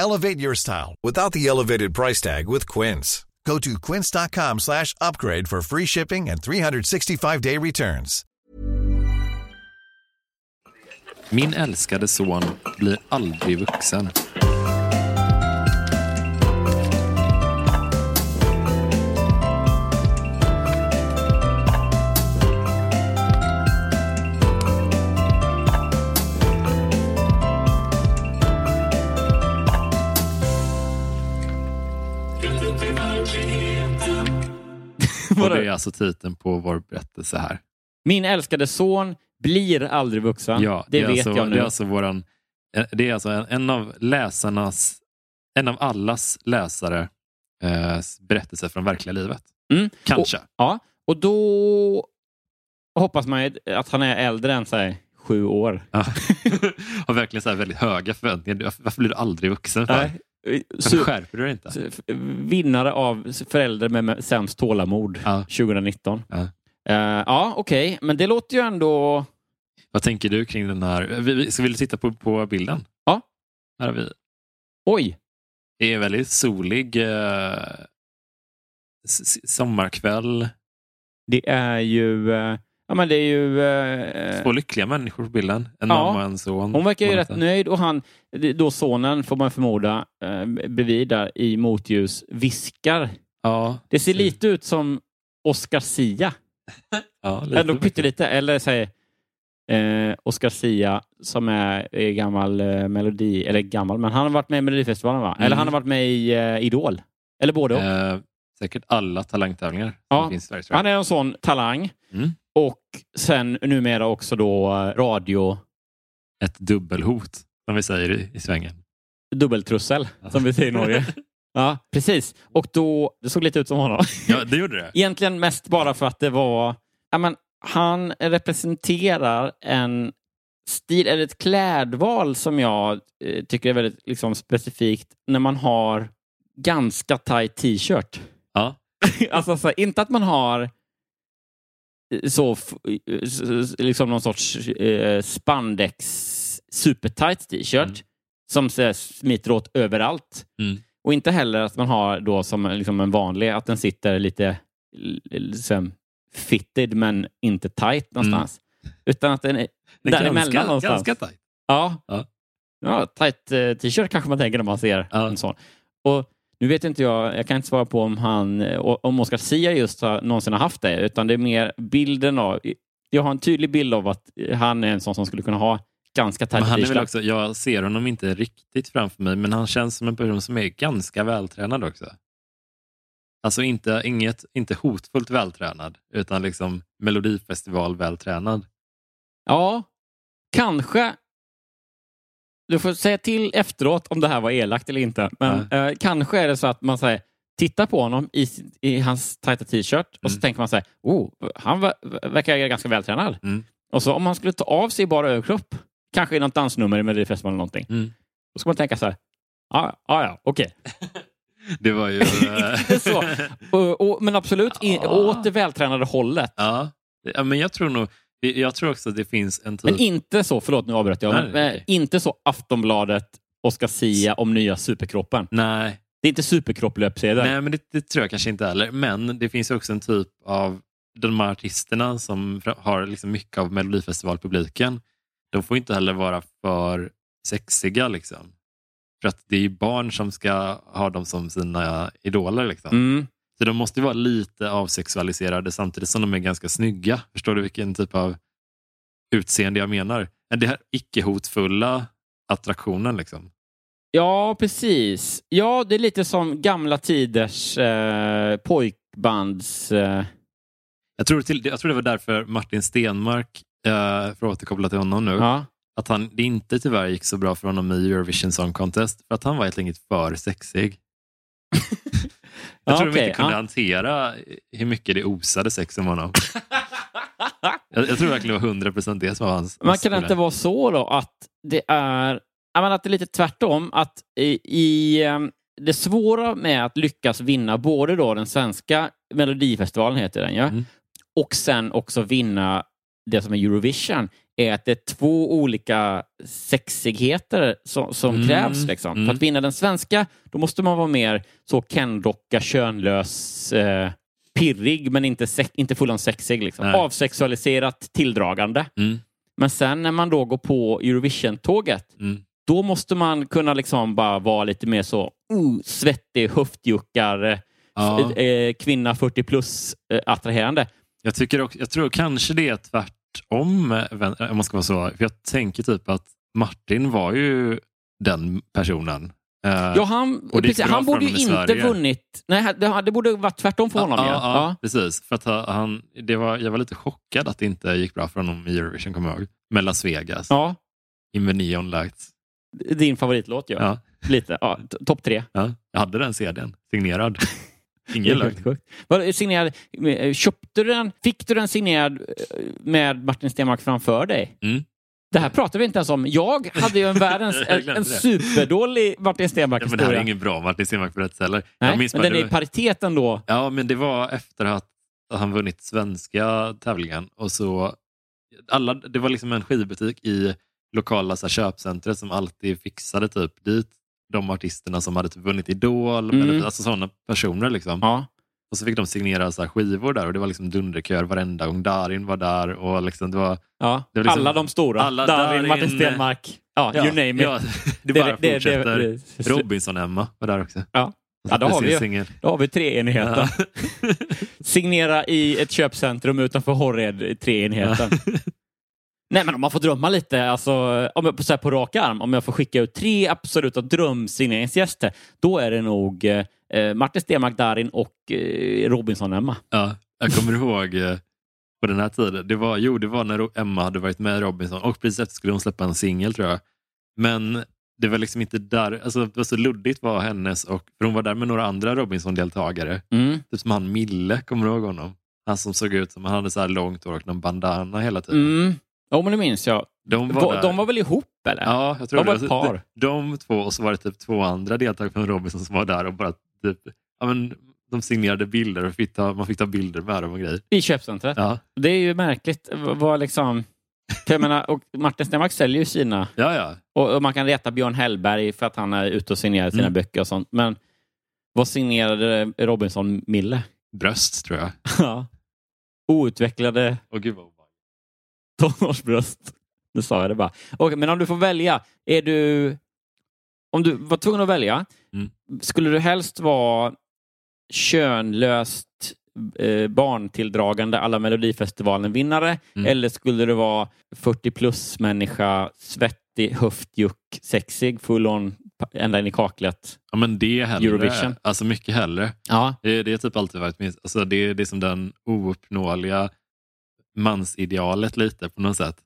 Elevate your style without the elevated price tag with Quince. Go to quince.com slash upgrade for free shipping and 365-day returns. Min älskade son blir aldrig vuxen. Och det är alltså titeln på vår berättelse här. Min älskade son blir aldrig vuxen. Ja, det, är vet alltså, jag nu. Det är alltså, våran, eh, det är alltså en, en av läsarnas, en av allas läsare eh, berättelse från verkliga livet. Mm. Kanske. Och, ja, och då hoppas man att han är äldre än sig sju år. Ja. Har verkligen så väldigt höga förväntningar. Varför blir du aldrig vuxen? För? Nej. Varför skärper du inte? Vinnare av förälder med sämst tålamod Ja. 2019. Ja. Eh, ja, okej, men det låter ju ändå... Vad tänker du kring den här? Vi- Ska vi titta på, på bilden? Ja. Här har vi. Oj! Det är väldigt solig eh, s- sommarkväll. Det är ju... eh, ja, men det är ju... eh, Två lyckliga människor på bilden. En Ja. mamma och en son. Hon verkar ju rätt nöjd och han, då sonen får man förmoda, eh, bredvid där i motljus viskar. Ja, Det ser lite ut som Oscar Sia. ja, lite Ändå pyttelite. Eller säger eh, Oscar Sia som är eh, gammal eh, melodi, eller gammal, men han har varit med i Melodifestivalen va? Mm. Eller han har varit med i eh, Idol. Eller både och. Säkert alla talangtävlingar Ja, som finns i. Han är en sån talang. Mm. Och sen numera också då eh, radio Ett dubbelhot, som vi säger i, i svängen. dubbeltrussel, som vi säger i Norge. Ja, precis. Och då, det såg lite ut som honom. Ja, det gjorde det. Egentligen mest bara för att det var... Ja, men, han representerar en stil, eller ett klädval som jag eh, tycker är väldigt liksom, specifikt när man har ganska tight t-shirt. Alltså, så, inte att man har eh, så eh, liksom någon sorts eh, spandex supertight t-shirt Mm. som så smiter åt överallt. Mm. Och inte heller att man har då som liksom en vanlig, att den sitter lite liksom, fitted men inte tight någonstans. Utan att den är är däremellan ganska, någonstans. ganska tajt. Ja. Ja. ja, tight eh, t-shirt kanske man tänker när man ser Ja. en sån. Och nu vet inte jag, jag kan inte svara på om han, eh, om Oscar Sia just har, någonsin har haft det, utan det är mer bilden av, jag har en tydlig bild av att han är en sån som skulle kunna ha ganska Men tight han är väl t-shirt. också, jag ser honom inte riktigt framför mig, men han känns som en person som är ganska vältränad också. Alltså inte, inget, inte hotfullt vältränad, utan liksom melodifestival vältränad. Ja, kanske. Du får säga till efteråt om det här var elakt eller inte. Men eh, kanske är det så att man säger tittar på honom i, i hans tajta t-shirt och så Mm. tänker man så här, oh, han ver- verkar ganska vältränad. Mm. Och så om man skulle ta av sig bara överkropp, kanske i något dansnummer i Melodifestivalen eller någonting, Mm. då ska man tänka så här, ja, ja, ja, okej. Det var ju... eh, Inte så. Och- och- Men absolut, Ja. åt det vältränade hållet. ja. ja, men jag tror nog... Jag tror också att det finns en typ... Men inte så, förlåt nu avbröt jag, Nej, nej, eh, inte så Aftonbladet Oscar Sia om nya superkroppen. Nej, Det är inte superkropplöpsedel. Nej, men det, det tror jag kanske inte heller. Men det finns också en typ av de här artisterna som har liksom mycket av Melodifestivalpubliken. De får inte heller vara för sexiga. Liksom. För att det är ju barn som ska ha dem som sina idoler. Liksom. Mm. Så de måste ju vara lite avsexualiserade samtidigt som de är ganska snygga. Förstår du vilken typ av utseende jag menar. Det här icke-hotfulla attraktionen. Liksom. Ja, precis. Ja, det är lite som gamla tiders eh, pojkbands... Eh... Jag, tror till, jag tror det var därför Martin Stenmark, eh, för att återkoppla till honom nu, Ja. att han, det inte tyvärr gick så bra för honom i Eurovision Song Contest för att han var helt enkelt för sexig. Jag Ja, tror de okej, inte kunde ja. hantera hur mycket det osade sex om honom. jag, jag tror verkligen det var 100 procent det som var hans... Man kan det inte vara så då att det är, menar att det är lite tvärtom, att i, i ehm, det svåra med att lyckas vinna både då den svenska Melodifestivalen heter den ja, Mm. och sen också vinna det som är Eurovision är att det är två olika sexigheter som, som Mm, krävs. Liksom. mm. För att vinna den svenska, då måste man vara mer så Ken-docka, könlös, eh, pirrig men inte, sex, inte full sexig. Liksom. Nej. Avsexualiserat, tilldragande. Mm, Men sen när man då går på Eurovision-tåget, mm. då måste man kunna liksom bara vara lite mer så uh, svettig, höftjuckar, eh, Ja. eh, kvinna 40 plus eh, attraherande. Jag, tycker också, jag tror kanske det är tvärtom, vän- om man ska vara så. För jag tänker typ att Martin var ju den personen. Eh, Ja, han, precis, han borde ju inte vunnit. Nej, det, det borde varit tvärtom för honom. ja, Ja, ja. precis. För att han, det var, jag var lite chockad att det inte gick bra för honom i Eurovision, kommer jag ihåg. Med Las Vegas, ja. in med Neon Lights. Din favoritlåt, ja. Ja. Lite. Ja, Topp tre. Ja, jag hade den CDn, signerad. Ingen lögn. signerad, eh, köpte du den? Fick du den signerad eh, med Martin Stenmarck framför dig? Mm. Det här pratar vi inte ens om. Jag hade ju en världens en, en superdålig Martin Ja, Stenmarck-historia. men det här är ingen bra Martin Stenmarck berättelse heller. Nej, men den är i paritet ändå. Ja, men det var efter att han vunnit svenska tävlingen. Och så, alla, det var liksom en skivbutik i lokala så här, köpcentret som alltid fixade typ dit de artisterna som hade typ vunnit Idol, Mm. eller, alltså sådana personer. Liksom. Ja. Och så fick de signera så skivor där och det var liksom dunderkör varenda gång. Darin var där och liksom, det var... Ja. Det var liksom- alla de stora. alla Darin, Darin, Martin Stenmarck. Ja, you name it. Ja, det bara det- fortsätter. det- det- Robinson-Emma var där också. Ja. Ja, då har vi Singel. Då har vi treenigheten. Ja. Signera i ett köpcentrum utanför Horred, treenigheten. Nej, men om man får drömma lite, alltså, om jag, så här på rak arm, om jag får skicka ut tre absoluta drömsigneringsgäster, då är det nog eh, Martin Stenmarck, Darin och eh, Robinson-Emma. Ja, jag kommer ihåg eh, på den här tiden. Det var, jo, det var när Emma hade varit med Robinson och precis efter skulle hon släppa en singel tror jag. Men det var liksom inte där, alltså det var så luddigt var hennes och, för hon var där med några andra Robinson-deltagare. Mm. Typ som han Mille, kommer du ihåg honom? Han som såg ut som, han hade så här långt hår och någon bandana hela tiden. Mm. Ja, men det minns jag. De var, Va- där. De var väl ihop, eller? Ja, jag tror de var det. ett par. De, de två och så var det typ två andra deltagare från Robinson som var där och bara typ, ja, men, de signerade bilder och fick ta, man fick ta bilder med dem och grejer. I köpcentret. Ja, Det är ju märkligt. Vad liksom... För jag menar, och Martin Stenmarck säljer ju sina... ja, ja. Och, och man kan reta Björn Hellberg för att han är ute och signerar sina Mm. böcker och sånt. Men vad signerade Robinson Mille? bröst tror jag. Ja. Outvecklade Och gud vad. Tonårsbröst. Nu sa jag det bara. Okej, men om du får välja, är du... Om du var tvungen att välja, Mm. skulle du helst vara könlöst eh, barntilldragande alla Melodifestivalen-vinnare Mm. eller skulle du vara 40 plus-människa, svettig, höftjuck, sexig, full on, ända in i kaklet? Ja, men det hellre. Eurovision. Alltså mycket hellre. Ja. Det, det är typ alltid varit min, alltså det, det är som den ouppnåeliga mansidealet lite på något sätt.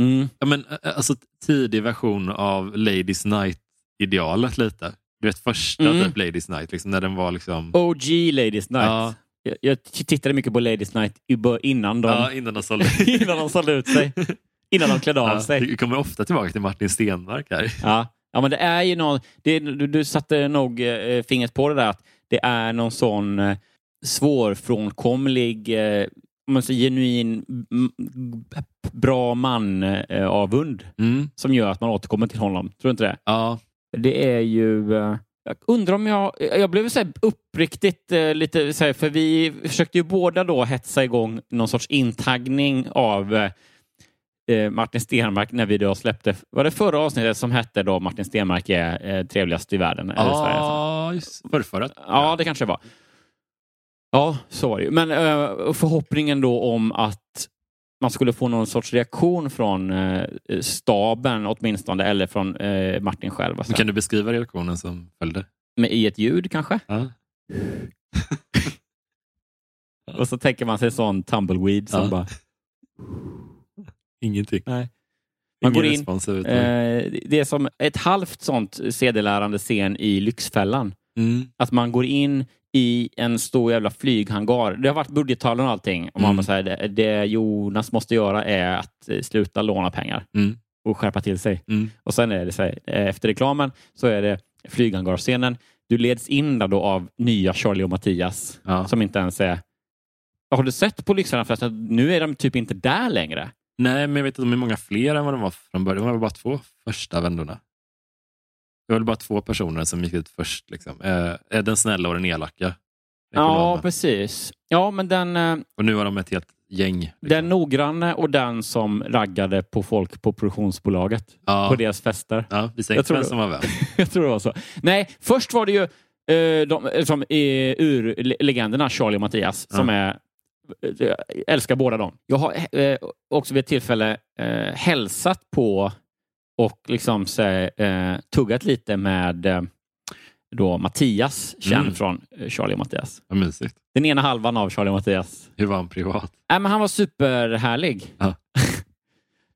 Mm. Ja, men, alltså tidig version av Ladies Night-idealet lite. Du vet första Mm. typ Ladies Night, liksom, när den var liksom... OG Ladies Night. Ja. Jag, jag tittade mycket på Ladies Night innan de, Ja, innan de sålde. innan de sålde ut sig. Innan de klädde av Ja, sig. vi kommer ofta tillbaka till Martin Stenmark här. Ja. ja, men det är ju någon... Det, du, du satte nog eh, fingret på det där att det är någon sån eh, svårfrånkomlig, eh, man säger, genuin bra man eh, avund Mm. som gör att man återkommer till honom. Tror du inte det? Ja, Det är ju... eh, Jag undrar om jag... Jag blev så här uppriktigt eh, lite... Så här, för vi försökte ju båda då hetsa igång någon sorts intaggning av eh, eh, Martin Stenmark när vi då släppte... Var det förra avsnittet som hette då Martin Stenmark är eh, trevligast i världen? Ja just förrförra. Ja, det kanske det var. Ja, så var det ju. Men eh, förhoppningen då om att man skulle få någon sorts reaktion från eh, staben åtminstone, eller från eh, Martin själv. Alltså. Kan du beskriva reaktionen som följde? Med, I ett ljud kanske? Ja. Och så tänker man sig sån tumbleweed som Ja. bara... Ingenting. Nej. Ingen Man går in. Eh, det är som ett halvt sånt sedelärande scen i Lyxfällan. Mm. Att man går in i en stor jävla flyghangar. Det har varit budgettal och allting. Och man Mm. bara det, det Jonas måste göra är att eh, sluta låna pengar Mm. och skärpa till sig. Mm. Och sen är det så här, eh, efter reklamen så är det flyghangarscenen. Du leds in där då av nya Charlie och Mattias Ja. som inte ens är... Har du sett på Lyxfällan förresten? Nu är de typ inte där längre. Nej, men jag vet att de är många fler än vad de var från början. Det var bara två första vändorna. Det var väl bara två personer som gick ut först. Liksom. Eh, eh, den snälla och den elaka. Ja, precis. Ja, men den, eh, Och nu har de ett helt gäng. Liksom. den noggranne och den som raggade på folk på produktionsbolaget ja. på deras fester. Ja, vi vem det. som var vem. Jag tror det var så. Nej, först var det ju eh, de, eh, som, eh, ur le- legenderna Charlie och Mattias som Ja. är jag älskar båda dem. Jag har eh, också vid ett tillfälle eh, hälsat på och liksom så, eh, tuggat lite med eh, då Mattias, känd Mm. från eh, Charlie och Mattias. Vad mysigt. Den ena halvan av Charlie och Mattias. Hur var han privat? Nej, men han var superhärlig. Ja.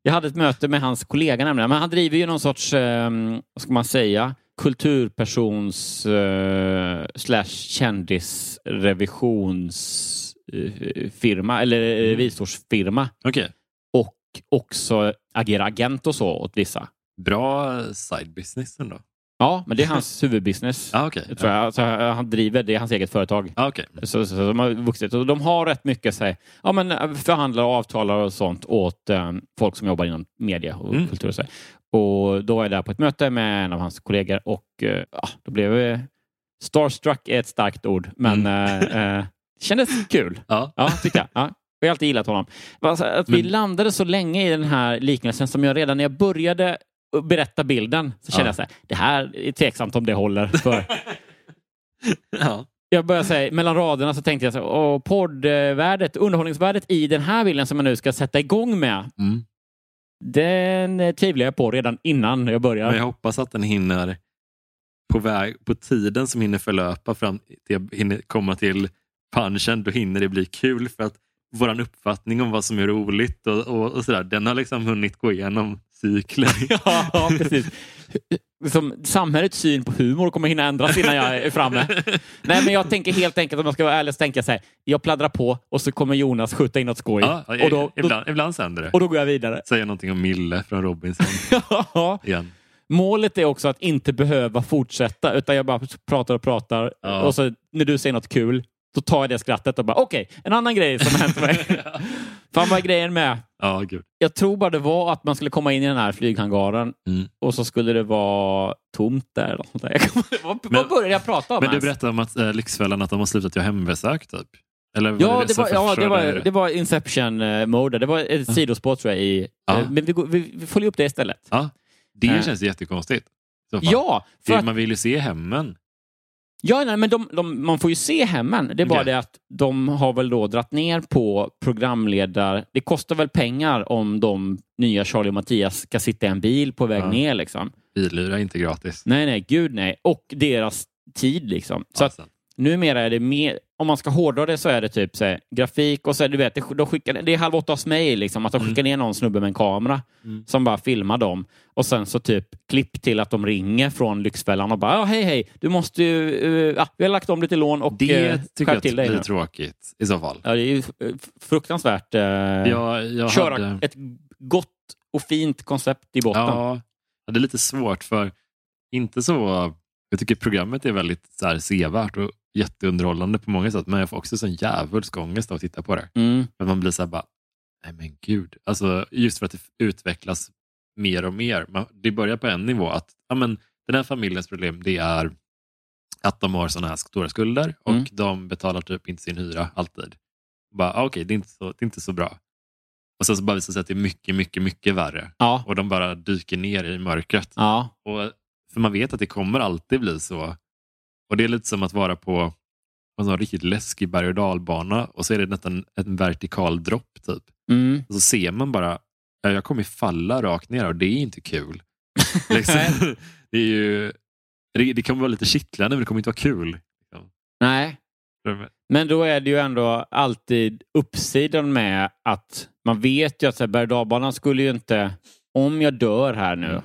Jag hade ett möte med hans kollega nämligen. Men han driver ju någon sorts, eh, vad ska man säga, kulturpersons eh, slash kändisrevisionsfirma eller eh, Mm. revisorsfirma Okej. och också agera agent och så åt vissa. Bra side business ändå. Ja, men det är hans huvudbusiness. Ah. Jag tror jag. Alltså, han driver, det är hans eget företag. Ah, okej. Så, så, så de har vuxit. Och de har rätt mycket sig, ja, men, eh, förhandlar och avtalar och sånt åt eh, folk som jobbar inom media och Mm. kultur. Och, så. och då var jag där på ett möte med en av hans kollegor och ja, då blev vi... Starstruck är ett starkt ord, men eh, det kändes kul. Ja. Ja, tycker jag. Ja. Jag har alltid gillat honom. Alltså, att vi Men- landade så länge i den här liknelsen som jag redan när jag började berätta bilden så kände Ja. jag så här, det här är tveksamt om det håller. För ja. jag började säga, mellan raderna så tänkte jag så, åh, poddvärdet, underhållningsvärdet i den här bilden som jag nu ska sätta igång med, Mm. den tvivlar jag på redan innan jag börjar. Men jag hoppas att den hinner på, väg, på tiden som hinner förlöpa fram till jag hinner komma till punchen, då hinner det bli kul för att vår uppfattning om vad som är roligt och, och, och sådär, den har liksom hunnit gå igenom cykeln. ja, precis. Som samhällets syn på humor kommer hinna ändras innan jag är framme. Nej, men jag tänker helt enkelt, om jag ska vara ärlig, så tänker jag så här, jag pladdrar på och så kommer Jonas skjuta in något skoj. ja, och, då, då, ibland, ibland sänder det. och då går jag vidare. Säger någonting om Mille från Robinson Ja. igen. Målet är också att inte behöva fortsätta, utan jag bara pratar och pratar. Ja. Och så när du säger något kul, då tar jag det skrattet och bara okej, en annan grej som har hänt mig. Fan vad är grejen med? Ja, gud. Jag tror bara det var att man skulle komma in i den här flyghangaren Mm. och så skulle det vara tomt där. Vad, började jag prata om Men du ens? berättade om att äh, Lyxfällan att de har slutat göra hembesök typ? Eller var Ja, det som var, ja det, var, det var Inception-mode. Det var ett sidospår tror jag. I, Ja. eh, Men vi, går- vi, vi följer upp det istället. Ja, det Eh. känns jättekonstigt. Ja, för Det- att, Man vill ju se hemmen. Ja nej, men de, de, man får ju se hemmen. Det är bara Okej. det att de har väl då dratt ner på programledar... Det kostar väl pengar om de nya Charlie och Mattias ska sitta i en bil på väg Ja. ner. Liksom. Bilhyra är inte gratis. Nej, nej, gud nej. Och deras tid. liksom. Så att. Numera är det mer... Om man ska hårdra det så är det typ så här, grafik och så du vet, de skickar, det är halv åtta hos mig, liksom, att de skickar ner någon snubbe med en kamera Mm. som bara filmar dem. Och sen så typ klipp till att de ringer från Lyxfällan och bara ja, hej hej, du måste ju, eh, ja, vi har lagt om lite lån och Det eh, tycker jag till dig blir nu. tråkigt i så fall. Ja, det är ju eh, fruktansvärt. Eh, Jag, jag köra hade, ett gott och fint koncept i botten. ja, det är lite svårt för inte så... Jag tycker programmet är väldigt så här, sevärt och jätteunderhållande på många sätt men jag får också sån djävulsk ångest av att titta på det. Mm. Men man blir så här bara, nej men gud. Alltså, just för att det utvecklas mer och mer. Man, det börjar på en nivå att ja, men, den här familjens problem det är att de har sådana här stora skulder och Mm. de betalar typ inte sin hyra alltid. Bara, ah, Okej, det, är inte så- det är inte så bra. Och sen så bara visar det sig att det är mycket, mycket, mycket värre. Ja. Och de bara dyker ner i mörkret. Ja. Och, för man vet att det kommer alltid bli så. Och det är lite som att vara på en sån riktigt läskig berg och dalbana och så är det nästan en vertikal dropp typ. Mm. Och så ser man bara, ja, jag kommer falla rakt ner och det är inte kul. liksom, det, är ju, det, det kommer vara lite kittlande men det kommer inte vara kul. Nej, men då är det ju ändå alltid uppsidan med att man vet ju att berg och skulle ju inte, om jag dör här nu, Mm.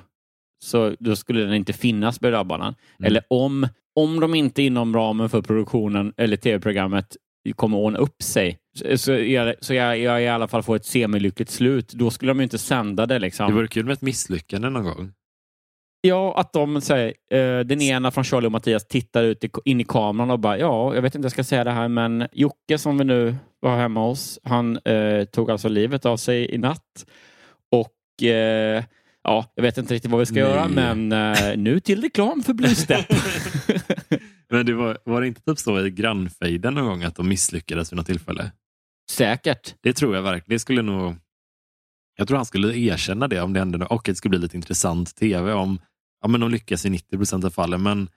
så då skulle den inte finnas berg. Mm. Eller om, om de inte inom ramen för produktionen eller tv-programmet kommer ordna upp sig så, jag, så jag, jag i alla fall får ett semilyckligt slut, då skulle de ju inte sända det. Liksom. Det vore kul med ett misslyckande någon gång. Ja, att de säger, eh, den ena från Charlie och Mattias tittar ut i, in i kameran och bara, ja, jag vet inte jag ska säga det här, men Jocke som vi nu var hemma hos, han eh, tog alltså livet av sig i natt. Och eh, ja, jag vet inte riktigt vad vi ska Nej. göra, men eh, nu till reklam för Blue Step. Men det var, var det inte typ så i grannfejden någon gång att de misslyckades vid något tillfälle? Säkert. Det tror jag verkligen. Det skulle nog... Jag tror han skulle erkänna det om det hände och det skulle bli lite intressant tv om ja, men de lyckas i 90 procent av fallen men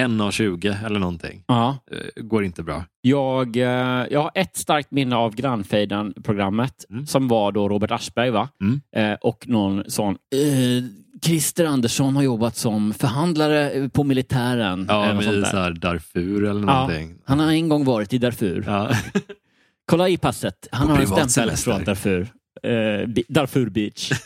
en av 20 eller någonting Ja. eh, går inte bra. Jag, eh, jag har ett starkt minne av Grannfejden-programmet Mm. som var då Robert Aschberg va? Mm. Eh, och någon sån eh, Christer Andersson har jobbat som förhandlare på militären. Ja, eller i så Darfur eller Ja. någonting. Han har en gång varit i Darfur. Ja. Kolla i passet. Han På har en stämpel semester. från Darfur. Eh, Darfur Beach.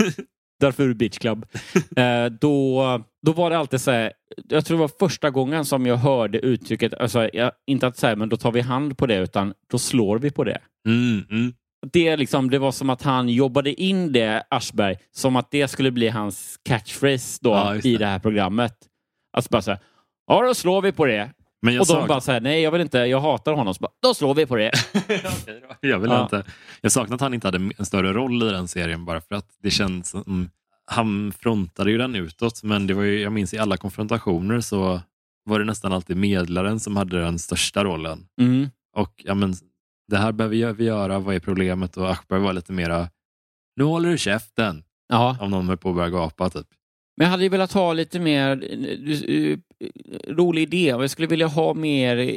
Darfur Beach Club. Eh, då, då var det alltid så här, jag tror det var första gången som jag hörde uttrycket, alltså, jag, inte att säga men då tar vi hand på det, utan då slår vi på det. Mm, mm. Det, liksom, det var som att han jobbade in det, Aschberg, som att det skulle bli hans catchphrase då, Ja, i det. det här programmet. Alltså bara så här, ja då slår vi på det. Men jag Och de sak- bara så här, nej jag vill inte, jag hatar honom. Så bara, då slår vi på det. Jag vill Ja. inte. Jag saknar att han inte hade en större roll i den serien bara för att det känns som... Han frontade ju den utåt men det var ju, jag minns i alla konfrontationer så var det nästan alltid medlaren som hade den största rollen. Mm. Och ja, men, det här behöver vi göra, vad är problemet? Och Aschberg var lite mera, nu håller du käften, Ja. om någon höll på att börja gapa. Typ. Men jag hade ju velat ha lite mer eh, rolig idé. Jag skulle vilja ha mer eh,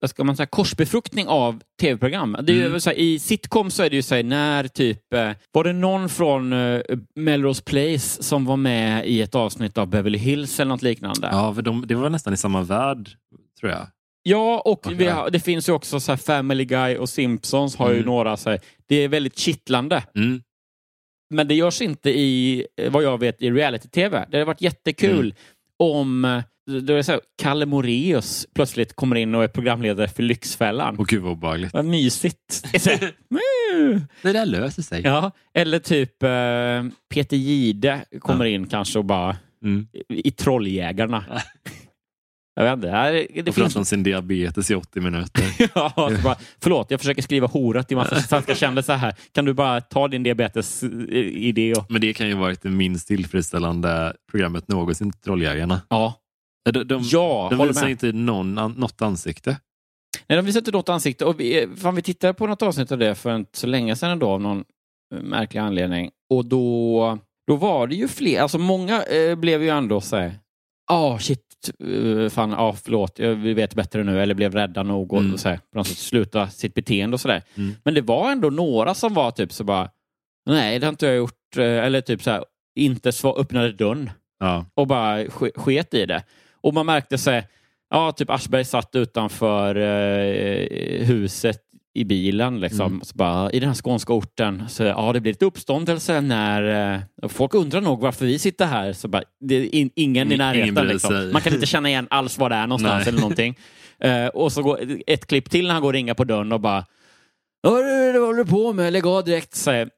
vad ska man säga, korsbefruktning av tv-program. Det är ju Mm. här, I sitcom så är det ju så här, när typ... eh, Var det någon från uh, Melrose Place som var med i ett avsnitt av Beverly Hills eller något liknande? Ja, för de, det var nästan i samma värld, tror jag. Ja, och vi har, det finns ju också så här Family Guy och Simpsons har ju Mm. några så här, Det är väldigt kittlande. Mm. Men det görs inte i, eh, vad jag vet, i reality-tv. Det hade varit jättekul Mm. om eh, då är det så här, Kalle Moreus plötsligt kommer in och är programledare för Lyxfällan. Och gud vad obehagligt. Vad mysigt. Det där löser sig. ja, eller typ eh, Peter Gide kommer in kanske och bara Mm. i Trolljägarna. jag vet inte. här- Det och finns pratar om sin diabetes i 80 minuter. ja, bara, förlåt, jag försöker skriva hora till massa svenska kändisar här. Kan du bara ta din diabetes-idé och... Men det kan ju varit det minst tillfredsställande programmet någonsin, Trolljägarna. Ja, De, de, ja de visar med. inte någon, något ansikte. Nej, de visar inte något ansikte. Och vi, fan, vi tittade på något avsnitt av det för inte så länge sedan ändå, av någon eh, märklig anledning. Och då, då var det ju fler, alltså många eh, blev ju ändå så här, ah shit, eh, fan, ah, förlåt, jag, vi vet bättre nu, eller blev rädda nog och, Mm. och så här, på något sätt sluta sitt beteende och sådär. Mm. Men det var ändå några som var typ så bara, nej det har inte jag gjort, eh, eller typ så här, inte öppnade dörren Ja. och bara sk- sket i det. Och man märkte sig, ja, typ Aschberg satt utanför eh, huset i bilen liksom. Mm. Så bara, I den här skånska orten, så ja, det blir lite uppståndelse när eh, folk undrar nog varför vi sitter här. Så bara, det är in, ingen i Ingen närheten. bryr Liksom. Man kan inte känna igen alls var det är någonstans Nej. eller någonting. Eh, och så går ett klipp till när han går och ringer på dörren och bara vad håller du på med? Lägg av direkt. säger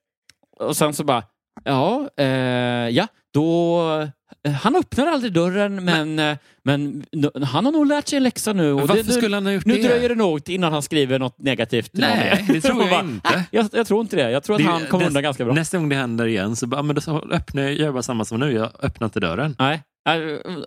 och sen så bara, ja, eh, ja, då... eh, Han öppnar aldrig dörren, men, eh, men han har nog lärt sig en läxa nu. Och Varför det, nu, skulle han ha gjort nu det? dröjer det nog innan han skriver något negativt. Nej, det tror jag bara, inte. "Nej, Jag, jag tror inte det. Jag tror att Det- han kommer näst- undan ganska bra. Nästa gång det händer igen så bara, men då så öppnar jag, gör jag bara samma som nu. Jag öppnar inte dörren. Nej.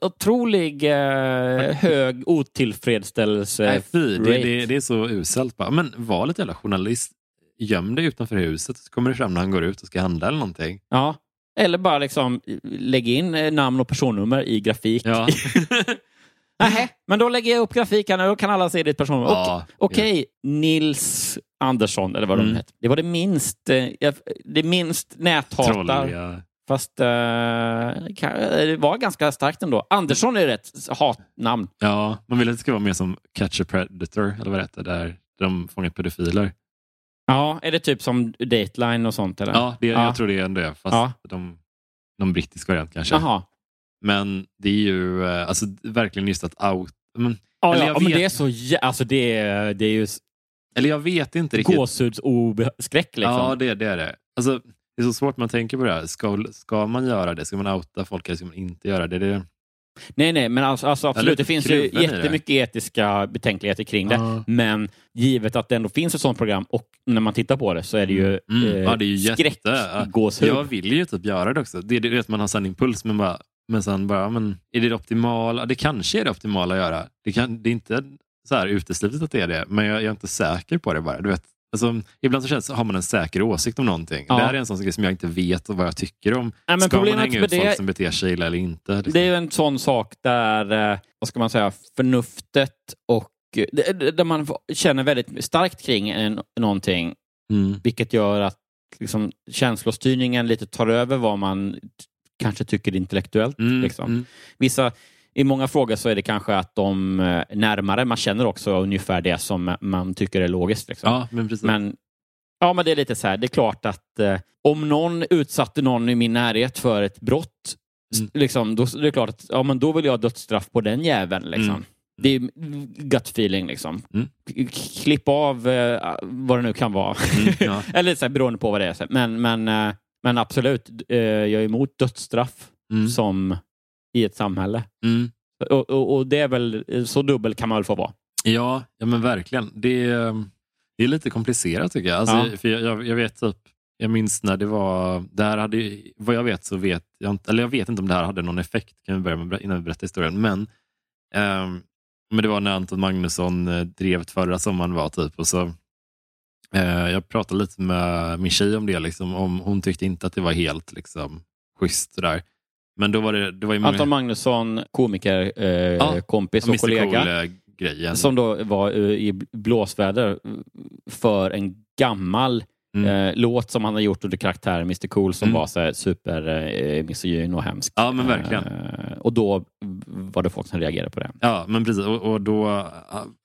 Otrolig eh, hög otillfredsställelse. Nej, fy, det, det, det är så uselt. Bara. Men var lite jävla journalist. Göm dig utanför huset så kommer du fram när han går ut och ska handla eller någonting. Ja. Eller bara liksom lägg in eh, namn och personnummer i grafik. Ja. Nähä, men då lägger jag upp grafiken och då kan alla se ditt personnummer. Ja, Okej, Nils Andersson, eller vad Mm. de heter. Det var det minst, eh, det minst näthatar. Fast eh, det var ganska starkt ändå. Andersson är rätt hatnamn. Ja, man vill att det ska vara mer som Catch a Predator, eller vad det heter, där de fångar pedofiler. Ja, är det typ som Dateline och sånt? Eller? Ja, det, Ja. jag tror det är det, fast Ja. de, någon brittisk variant kanske. Jaha. Men det är ju eh, alltså, verkligen just att out... Men, Ja, ja, jag men vet- det är så alltså det är, det är ju eller jag vet inte riktigt. gåshudsobskräck liksom. Ja, det, det är det. Alltså, det är så svårt man tänker på det här. Ska, ska man göra det? Ska man outa folk eller ska man inte göra det? det Nej, nej, men alltså, alltså absolut. Det finns ju i det. jättemycket etiska betänkligheter kring det. Ja. Men givet att det ändå finns ett sånt program och när man tittar på det så är det ju, Mm. eh, Ja, det är ju skräckgåshud. Jag vill ju typ göra det också. Det är det att man har sån impuls, men, bara, men sen bara, men är det det optimala? Det kanske är det optimala att göra. Det, kan, det är inte så här uteslutet att det är det, men jag, jag är inte säker på det bara. Du vet, alltså, ibland så känns, har man en säker åsikt om någonting. Ja. Det här är en sån sak som jag inte vet vad jag tycker om. Nej, men Ska man hänga ut folk det- som beter sig illa eller inte? Liksom? Det är ju en sån sak där, eh, vad ska man säga, förnuftet och eh, där man känner väldigt starkt kring någonting, Mm. vilket gör att liksom, känslostyrningen lite tar över vad man kanske tycker intellektuellt. Mm. Liksom. Mm. Vissa, I många frågor så är det kanske att de eh, närmare, man känner också ungefär det som man tycker är logiskt. Liksom. Ja, men precis. Men, ja, men det är lite så här, det är klart att eh, om någon utsatte någon i min närhet för ett brott, Mm. liksom, då är det klart att ja, men då vill jag ha dödsstraff på den jäveln. Liksom. Mm. Det är gut feeling. Liksom. Mm. Klipp av eh, vad det nu kan vara. Mm, ja. Eller så här, beroende på vad det är. Men, men, eh, men absolut, eh, jag är emot dödsstraff Mm. som i ett samhälle. Mm. Och, och, och det är väl, så dubbel kan man väl få vara. Ja, ja men verkligen. Det är, det är lite komplicerat tycker jag. Alltså, Ja. för jag, jag, jag vet typ, jag minns när det var, det här hade, vad jag vet så vet jag inte, eller jag vet inte om det här hade någon effekt kan vi börja med, innan vi berättar historien. Men, ehm, men det var när Anton Magnusson eh, drev förra sommaren var typ och så eh, jag pratade lite med min tjej om det, liksom, om hon tyckte inte att det var helt liksom, schysst. Där. Men då var det, det var ju många, Anton Magnusson, komiker, eh, Ja, kompis och kollega. Cool-grejen. Som då var eh, i blåsväder för en gammal Mm. eh, låt som han har gjort under karaktären Mr Cool som Mm. var så här super eh, misogyn och hemsk. Ja, men verkligen. Eh, och då var det folk som reagerade på det. Ja, men precis. Och, och då äh,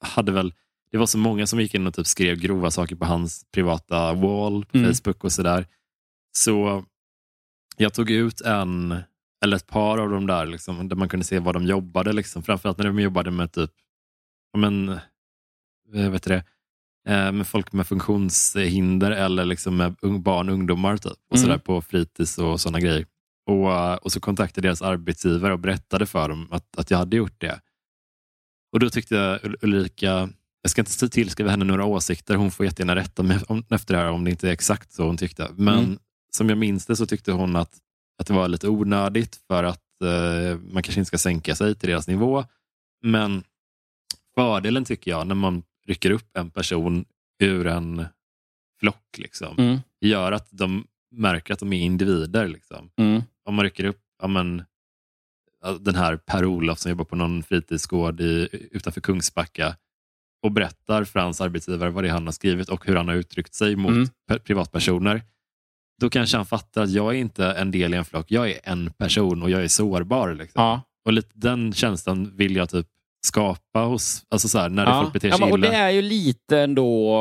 hade väl, det var så många som gick in och typ skrev grova saker på hans privata wall på Mm. Facebook och sådär. Så jag tog ut en, eller ett par av de där, liksom, där man kunde se vad de jobbade. Liksom. Framförallt när de jobbade med typ, men, eh, vet det, eh, med folk med funktionshinder eller liksom med barn och ungdomar typ, och Mm. sådär på fritids och sådana grejer. Och, eh, och så kontaktade deras arbetsgivare och berättade för dem att, att jag hade gjort det. Och då tyckte jag Ul- Ulrika, jag ska inte tillskriva henne några åsikter, hon får jättegärna rätta mig efter det här om det inte är exakt så hon tyckte. Men Mm. som jag minns det så tyckte hon att, att det var lite onödigt för att eh, man kanske inte ska sänka sig till deras nivå. Men fördelen tycker jag när man rycker upp en person ur en flock liksom, Mm. gör att de märker att de är individer. Liksom Mm. om man rycker upp ja, men, den här Per-Olof som jobbar på någon fritidsgård i, utanför Kungsbacka och berättar för hans arbetsgivare vad det är han har skrivit och hur han har uttryckt sig mot Mm. pe- privatpersoner. Då kanske han fattar att jag är inte en del i en flock. Jag är en person och jag är sårbar. Liksom. Ja. Och lite den känslan vill jag typ skapa hos, alltså så här, när Ja. folk beter Ja, sig men, och illa. det är ju lite ändå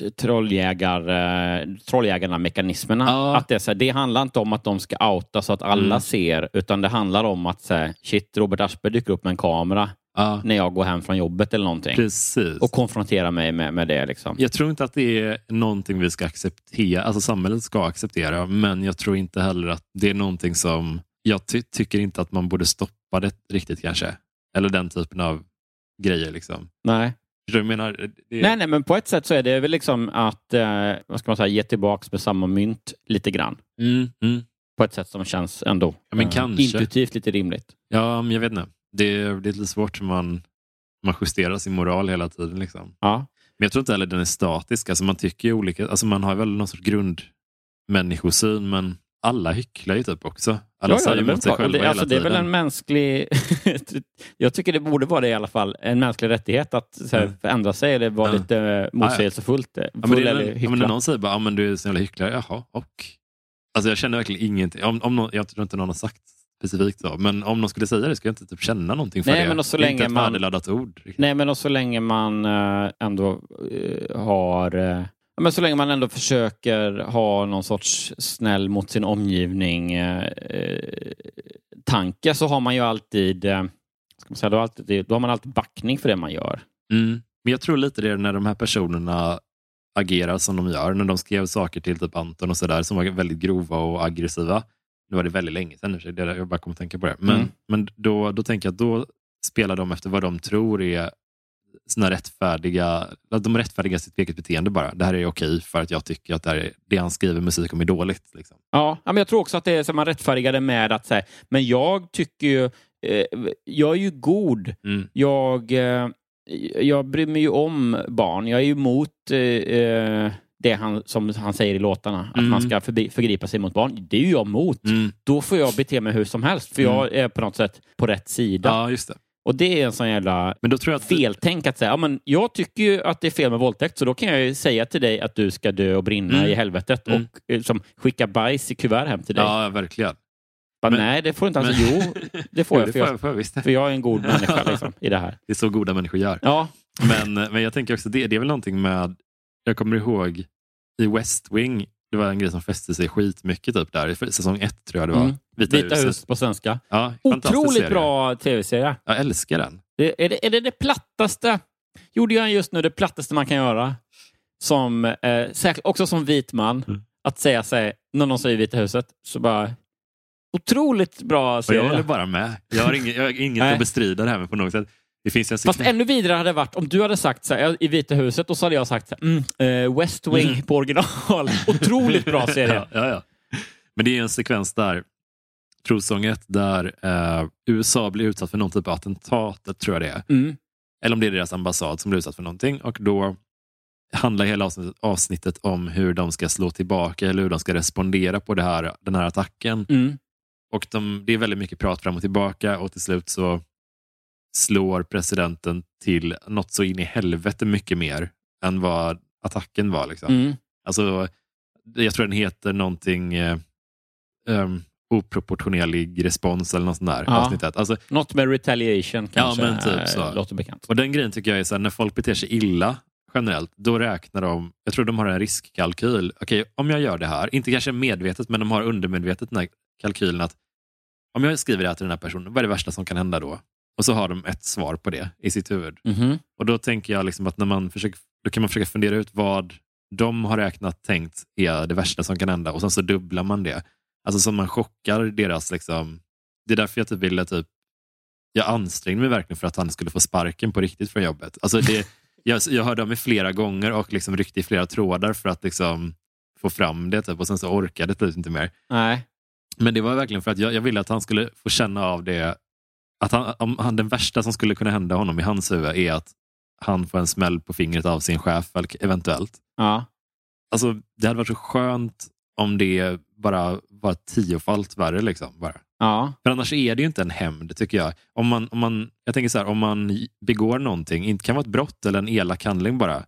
eh, trolljägar, eh, trolljägarna-mekanismerna. Ja. Att det, är så här, det handlar inte om att de ska outa så att alla Mm. ser, utan det handlar om att så här, shit, Robert Aschberg dyker upp med en kamera ja, när jag går hem från jobbet eller någonting. precis. Och konfronterar mig med, med det. Liksom. Jag tror inte att det är någonting vi ska acceptera, alltså samhället ska acceptera, men jag tror inte heller att det är någonting som, jag ty tycker inte att man borde stoppa det riktigt kanske. Eller den typen av grejer. Liksom. Nej. Jag menar? Det, nej, nej, men på ett sätt så är det väl liksom att eh, vad ska man säga, ge tillbaka med samma mynt lite grann. Mm, mm. På ett sätt som känns ändå Ja, eh, intuitivt lite rimligt. Ja, men jag vet inte. Det, är- det är lite svårt man, man justerar sin moral hela tiden. Liksom. Ja. Men jag tror inte heller den är statisk. Alltså man tycker olika, alltså man har väl någon sorts grundmänniskosyn, men alla hycklar ju typ också. Alla Ja, ja, säger väl emot sig själva det, alltså, hela det är väl tiden. en mänsklig... jag tycker det borde vara det i alla fall. En mänsklig rättighet att här, Mm. förändra sig eller vara Ja. lite eh, motsägelsefullt. eh, Ja, men, full det är, eller ja, men när någon säger bara, ja, men du är så jävla hycklare, jaha, och? Alltså jag känner verkligen ingenting. Om, om någon, jag tror inte någon har sagt specifikt så, men om någon skulle säga det skulle jag inte typ känna någonting för Nej, det. men och så det är länge inte ett man- värdeladdat ord. Nej, men och så länge man eh, ändå eh, har... eh, men så länge man ändå försöker ha någon sorts snäll mot sin omgivning tanke så har man ju alltid, ska man säga, då, alltid, då har man alltid backning för det man gör. Mm. Men jag tror lite det är när de här personerna agerar som de gör. När de skrev saker till typ Anton och sådär som var väldigt grova och aggressiva. Nu var det väldigt länge sedan, det jag bara kommer att tänka på det. Men, Mm. men då, då tänker jag att då spelar de efter vad de tror är sina rättfärdiga, de rättfärdigar sitt eget beteende bara. Det här är okej för att jag tycker att det, är, det han skriver musik om är dåligt. Liksom. Ja, men jag tror också att det är som man rättfärdigar det med att säga, men jag tycker ju, eh, jag är ju god. Mm. Jag, eh, jag bryr mig ju om barn. Jag är ju emot eh, eh, det han, som han säger i låtarna, att Mm. man ska förbi, förgripa sig mot barn. Det är ju jag emot. Mm. Då får jag bete mig hur som helst, för jag är på något sätt på rätt sida. Ja, just det. Och det är en sån jävla Men då tror jag att... feltänk att säga, ja, men jag tycker ju att det är fel med våldtäkt, så då kan jag ju säga till dig att du ska dö och brinna Mm. i helvetet Mm. och eh, som skicka bajs i kuvert hem till dig. Ja, verkligen. Men- nej, det får du inte. Alltså, men- Jo, det får Jo, jag, för får jag, jag, får jag för jag är en god människa liksom, i det här. Det är så goda människor gör. Ja, Men, men jag tänker också, det, det är väl någonting med, jag kommer ihåg i West Wing, det var en grej som fäste sig skitmycket typ där, i säsong ett tror jag det var. Mm. Vita, Vita huset. hus på svenska. Ja, Otroligt serie. bra tv-serie. Jag älskar den. Det, är, det, är det det plattaste? Gjorde jag just nu det plattaste man kan göra? Som, eh, också som vit man. Mm. Att säga sig, när någon säger Vita huset, så bara... Otroligt bra Och jag serie. håller bara med. Jag har inget, jag har inget att bestrida det här med på något sätt. Det finns en Fast ännu vidare hade det varit om du hade sagt så här, i Vita huset och så hade jag sagt så här, mm, eh, West Wing Mm. på original. Otroligt bra serie. ja, ja, ja. Men det är en sekvens där, trosånget, där eh, USA blir utsatt för någon typ av attentat, tror jag det är. Mm. Eller om det är deras ambassad som blir utsatt för någonting. Och då handlar hela avsnittet, avsnittet om hur de ska slå tillbaka eller hur de ska respondera på det här, den här attacken. Mm. Och de, det är väldigt mycket prat fram och tillbaka och till slut så slår presidenten till något så in i helvete mycket mer än vad attacken var. Liksom. Mm. Alltså, jag tror den heter någonting eh, um, oproportionerlig respons eller något sånt där. Ja. Avsnittet. Alltså, Något med retaliation kanske men typ så. eh, låter bekant. och den grejen tycker jag är så här, när folk beter sig illa generellt, då räknar de, jag tror de har en riskkalkyl. Okej, om jag gör det här, inte kanske medvetet, men de har undermedvetet den här kalkylen att om jag skriver det här till den här personen, vad är det värsta som kan hända då? Och så har de ett svar på det i sitt huvud. Mhm. Och då tänker jag liksom att när man försöker, då kan man försöka fundera ut vad de har räknat tänkt är det värsta som kan hända och sen så dubblar man det. Alltså så man chockar deras, liksom, det är därför jag typ ville typ, jag ansträngde mig verkligen för att han skulle få sparken på riktigt från jobbet. Alltså det, jag, jag hörde av mig flera gånger och liksom ryckte i flera trådar för att liksom få fram det typ, och sen så orkade jag typ inte mer. Nej. Men det var verkligen för att jag, jag ville att han skulle få känna av det. Att han, om han, den värsta som skulle kunna hända honom i hans huvud är att han får en smäll på fingret av sin chef eventuellt. Ja. Alltså, det hade varit så skönt om det bara var tiofalt värre. Liksom, bara. Ja. För annars är det ju inte en hämnd, tycker jag. Om man, om man, jag tänker så här, om man begår någonting, inte kan vara ett brott eller en elak handling bara,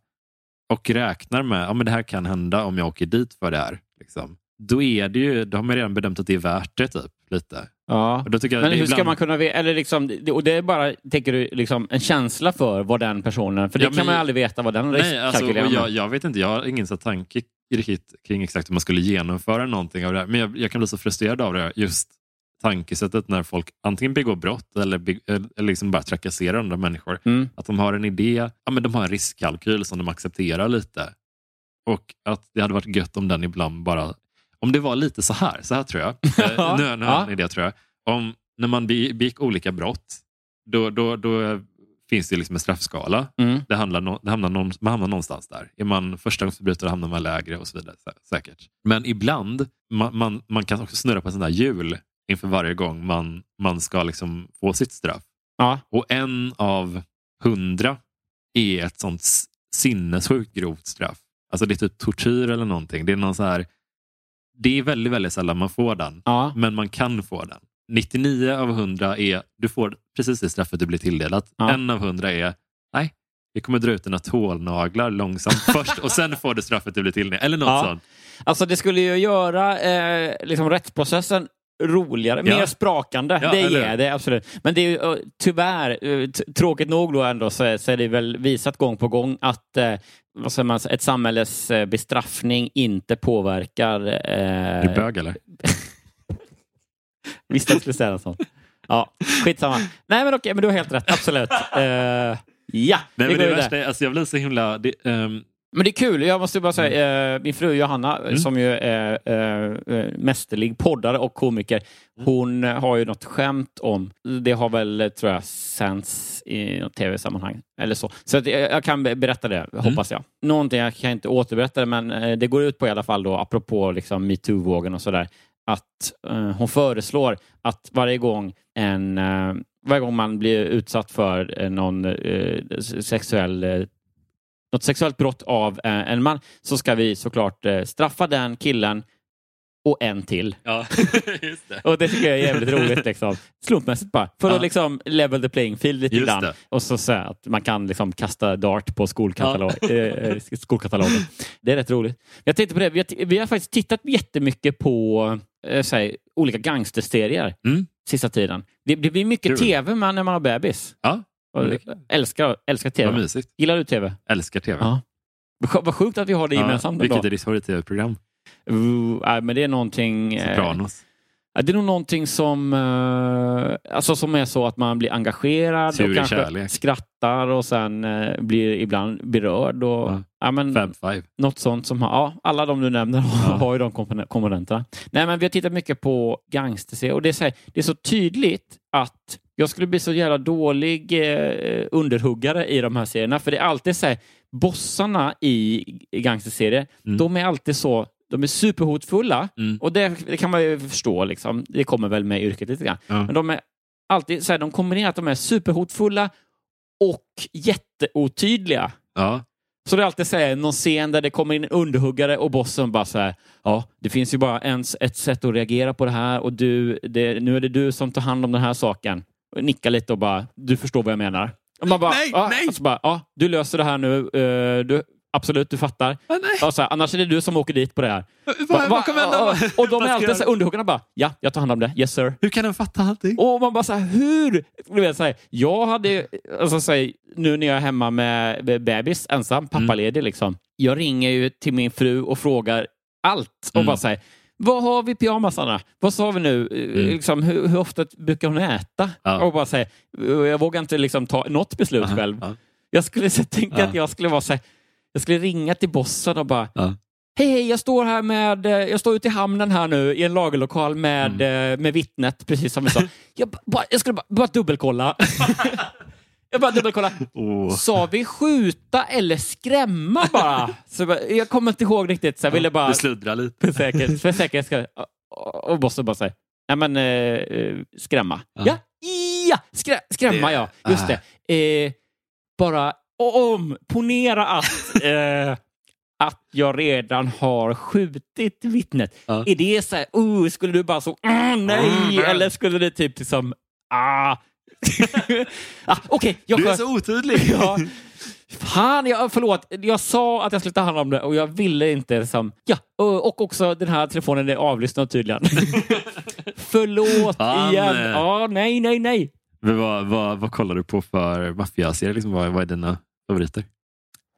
och räknar med att ja, men det här kan hända om jag åker dit för det här. Liksom. Då, är det ju, då har man redan bedömt att det är värt det. Typ, lite. ja. Men hur ska ibland- man kunna veta? Eller liksom, och det är bara, tänker du, liksom, en känsla för vad den personen... För det Ja, men- kan man ju aldrig veta vad den Nej, alltså, jag, jag vet inte, jag har ingen så tanke riktigt kring exakt hur man skulle genomföra någonting av det här. Men jag, jag kan bli så frustrerad av det, just tankesättet när folk antingen begår brott eller, be, eller liksom bara trakasserar andra människor. Mm. Att de har en idé, ja, men de har en riskkalkyl som de accepterar lite. Och att det hade varit gött om den ibland bara, om det var lite så här, så här tror jag. Eh, nu, nu har jag en idé tror jag. Om, när man be- begick olika brott, då, då, då finns det liksom en straffskala. Mm. Det handlar no, det hamnar någon, man hamnar någonstans där. Är man förstagångsförbrytare hamnar man lägre och så vidare. Sä, säkert. Men ibland, man, man, man kan också snurra på en sån där hjul inför varje gång man, man ska liksom få sitt straff. Ja. Och en av hundra är ett sånt sinnessjukt grovt straff. Alltså det är typ tortyr eller någonting. Det är någon så här det är väldigt, väldigt sällan man får den. Ja. Men man kan få den. 99 av 100 är, du får precis det straffet du blir tilldelat. Ja. En av 100 är, nej, vi kommer dra ut dina tålnaglar långsamt först och sen får du straffet du blir tilldelad. Eller något Ja. sånt. Alltså det skulle ju göra eh, liksom rättsprocessen roligare, Ja. mer sprakande. Ja, det eller är det absolut. Men det är ju eh, tyvärr, eh, tråkigt nog då ändå, så är det väl visat gång på gång att eh, vad säger man, ett samhälles eh, bestraffning inte påverkar... Eh, du bög eller? visste jag skulle säga något sånt. Ja, skitsamma. Nej men okej, men du har helt rätt. Absolut. Eh, ja, Nej, det vidare. värsta är, alltså jag blir så himla... Det, ehm, Men det är kul. Jag måste bara säga, eh, min fru Johanna, Mm. som ju är eh, eh, mästerlig poddare och komiker, Mm. hon eh, har ju något skämt om, det har väl, eh, tror jag, sänds i något tv-sammanhang eller så. Så att, jag, kan be- berätta det, Mm. hoppas jag. Någonting, jag kan inte återberätta det, men eh, det går ut på i alla fall då, apropå liksom metoo-vågen och sådär, att eh, hon föreslår att varje gång en eh, varje gång man blir utsatt för eh, någon eh, sexuell eh, något sexuellt brott av eh, en man så ska vi såklart eh, straffa den killen och en till. ja, just det. Och det tycker jag är jävligt roligt. Liksom. Slumpmässigt bara. För Ja. att liksom level the playing field lite Just grann. det. Och så säga att man kan liksom kasta dart på skolkatalog, eh, skolkatalogen. Det är rätt roligt. Jag tänkte på det, vi har, vi har faktiskt tittat jättemycket på eh, här, olika gangsterserier Mm. sista tiden. Det, det blir mycket tv man, när man har bebis. Ja, älskar, älskar vad tv. Gillar du tv? Älskar tv. Ja. Vad sjukt att vi har det gemensamt. ändå. vilket är ditt favorit-tv-program? Uh, men det är någonting... Sopranos. Ja, det är nog någonting som, eh, alltså som är så att man blir engagerad Sur och kanske kärlek. skrattar och sen eh, blir ibland berörd. Och, Ja. ja. men, Fab Five. något sånt som ja, alla de du nämner har ju de kompon- komponenterna. Nej, men vi har tittat mycket på gangsterserier och det är, så här, det är så tydligt att jag skulle bli så jävla dålig eh, underhuggare i de här serierna. För det är alltid så här, bossarna i i gangsterserier, Mm. de är alltid så, de är superhotfulla. Mm. Och det, det kan man ju förstå, liksom. det kommer väl med yrket lite grann. Ja. Men de är alltid så här, de kombinerar att de är superhotfulla och jätteotydliga. Ja. Så det är alltid så här, någon scen där det kommer in en underhuggare och bossen bara så här, ja, det finns ju bara en, ett sätt att reagera på det här och du, det, nu är det du som tar hand om den här saken. Och nickar lite och bara, du förstår vad jag menar. Och man bara, Nej, ja, nej! Alltså bara, ja, du löser det här nu, eh, du, absolut, du fattar. Ah, så här, annars är det du som åker dit på det här. Vad, Va- va- hända? ja, och de är alltid så underhuggarna bara, ja, jag tar hand om det, yes sir. Hur kan den fatta allting? Och man bara så här, hur? Du vet, så här, jag hade, alltså, så här, nu när jag är hemma med med bebis, ensam, pappaledig, liksom. Jag ringer ju till min fru och frågar allt. Och Mm. bara säger vad har vi pyjamasarna? Vad sa vi nu? Eh, Liksom, hur, hur ofta brukar hon äta? Ja. Och bara säga, jag vågar inte liksom ta något beslut Aha, själv. ja. Jag skulle så, tänka Ja. att jag skulle vara så här, jag skulle ringa till bossen och bara, Ja. Hej, hej, jag står här med, eh, jag står ute i hamnen här nu i en lagerlokal med, Mm. eh, med vittnet, precis som vi sa. Jag, ba- bara, jag skulle bara, bara dubbelkolla. jag bara dubbelkolla. Åh. Sa vi skjuta eller skrämma bara? Så jag bara, jag kommer inte ihåg riktigt, så jag ville bara Du sluddrar lite. för säkerhet, för säkerhet ska, och- och bossen bara säger, nej men eh, eh, skrämma. Ja. Ja, ja, skrä, skrämma Det- ja, just ah. det. Eh, bara om, ponera att, eh, att jag redan har skjutit vittnet. Ja. Är det så här, uh, skulle du bara så, mm, nej, Mm. eller skulle det typ liksom, ah. ah Okej, jag Du är så otydlig. Ja. Fan, jag, förlåt. Jag sa att jag skulle ta hand om det och jag ville inte. Liksom, ja, och och också den här telefonen är avlyssnad tydligen. förlåt Fan. igen. Ja, nej, nej, nej. Men vad, vad, vad kollar du på för maffiaserier? Liksom, vad, vad är dina favoriter?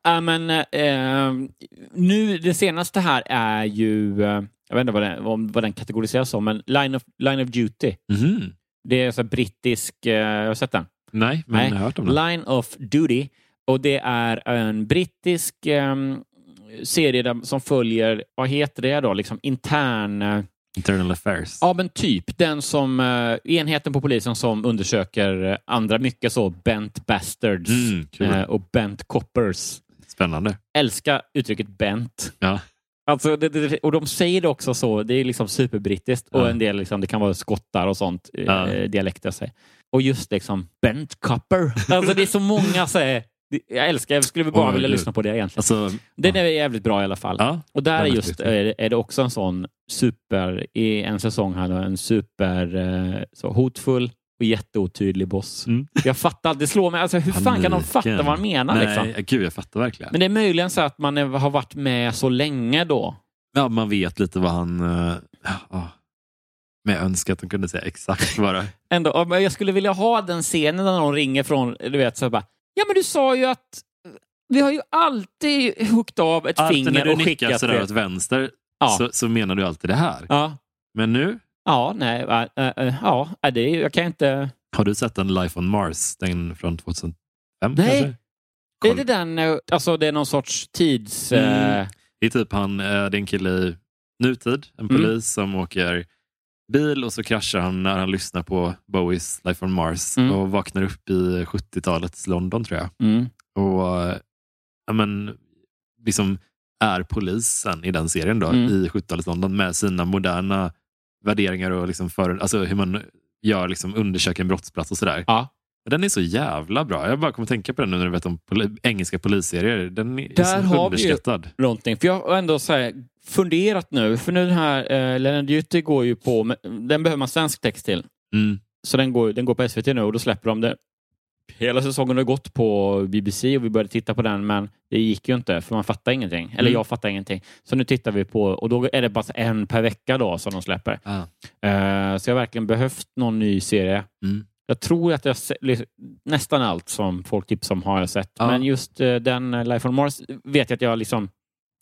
Ja, men, eh, nu, det senaste här är ju, eh, jag vet inte vad den, vad den kategoriseras som, men Line of, Line of Duty. Mhm. Det är så brittisk, eh, har du sett den? Nej, men Nej. jag har hört om det. Line of Duty. Och det är en brittisk ehm, serie där, som följer, vad heter det då, liksom intern... eh, Internal affairs. Ja, men typ den som eh, enheten på polisen som undersöker eh, andra mycket så bent bastards Mm, kul. eh, och bent coppers. Spännande. Älskar uttrycket bent. Ja. Alltså, det, det, och de säger det också så, det är liksom superbrittiskt och Ja. en del liksom, det kan vara skottar och sånt, eh, Ja. dialekter. Så. Och just liksom bent copper. Alltså det är så många så här, jag älskar, jag skulle bara Oj, vilja lyssna på det egentligen. Alltså, Den är jävligt bra i alla fall. ja. Och där är just är, det också en sån super, i en säsong här då, en super eh, så hotfull och jätteotydlig boss. Mm. Jag fattar, det slår mig, alltså hur fan kan de fatta vad han menar Nej, liksom? gud jag fattar verkligen. Men det är möjligen så att man är, har varit med så länge då. Ja, man vet lite vad han... eh, ja. Men jag önskar att de kunde säga exakt vad det Ändå, jag skulle vilja ha den scenen när någon ringer från, du vet, så bara, ja men du sa ju att vi har ju alltid huggit av ett Alltid när finger du och nickar skickat sådär det. åt vänster Ja. så, så menar du alltid det här. Ja, Men nu, ja, nej, äh, äh, ja, äh, det är, jag kan inte... har du sett en Life on Mars? Den från 2005 Nej. kanske? Är det den, eh, alltså det är någon sorts tids... Mm. eh, Det är typ han, eh, det är en kille i nutid, en Mm. polis som åker bil och så kraschar han när han lyssnar på Bowies Life on Mars Mm. och vaknar upp i 70-talets London tror jag. mm. Och ja, men, liksom är polisen i den serien då, Mm. i 70-talets London med sina moderna värderingar och liksom för, alltså hur man gör, liksom, undersöker en brottsplats och sådär. Ja. Men Den är så jävla bra. Jag bara kommer tänka på den nu när du vet om poli- engelska polisserier. Den är Där så har vi ju- någonting. För jag har ändå så funderat nu, för nu den här eh, Leonard Duty går ju på, den behöver man svensk text till. Mm. Så den går, den går på SVT nu och då släpper de det. Hela säsongen har gått på BBC och vi började titta på den men det gick ju inte för man fattar ingenting. Eller Mm. jag fattar ingenting. Så nu tittar vi på och då är det bara en per vecka då som de släpper. Ah. Eh, så jag har verkligen behövt någon ny serie. Mm. Jag tror att jag se, li- nästan allt som folk tipsar om har jag sett. Ja. Men just eh, den eh, Life on Mars vet jag att jag liksom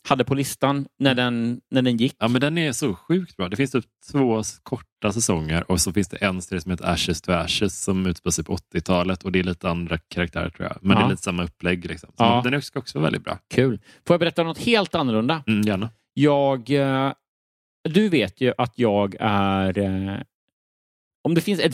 hade på listan när den, när den gick. Ja, men den är så sjukt bra. Det finns typ två korta säsonger och så finns det en serie som heter Ashes to Ashes som utspelar sig på 80-talet och det är lite andra karaktärer tror jag. Men Ja. det är lite samma upplägg. Liksom. Så Ja. Den är också, också väldigt bra. Kul. Får jag berätta något helt annorlunda? Mm, gärna. Jag... Eh, du vet ju att jag är... Om det finns ett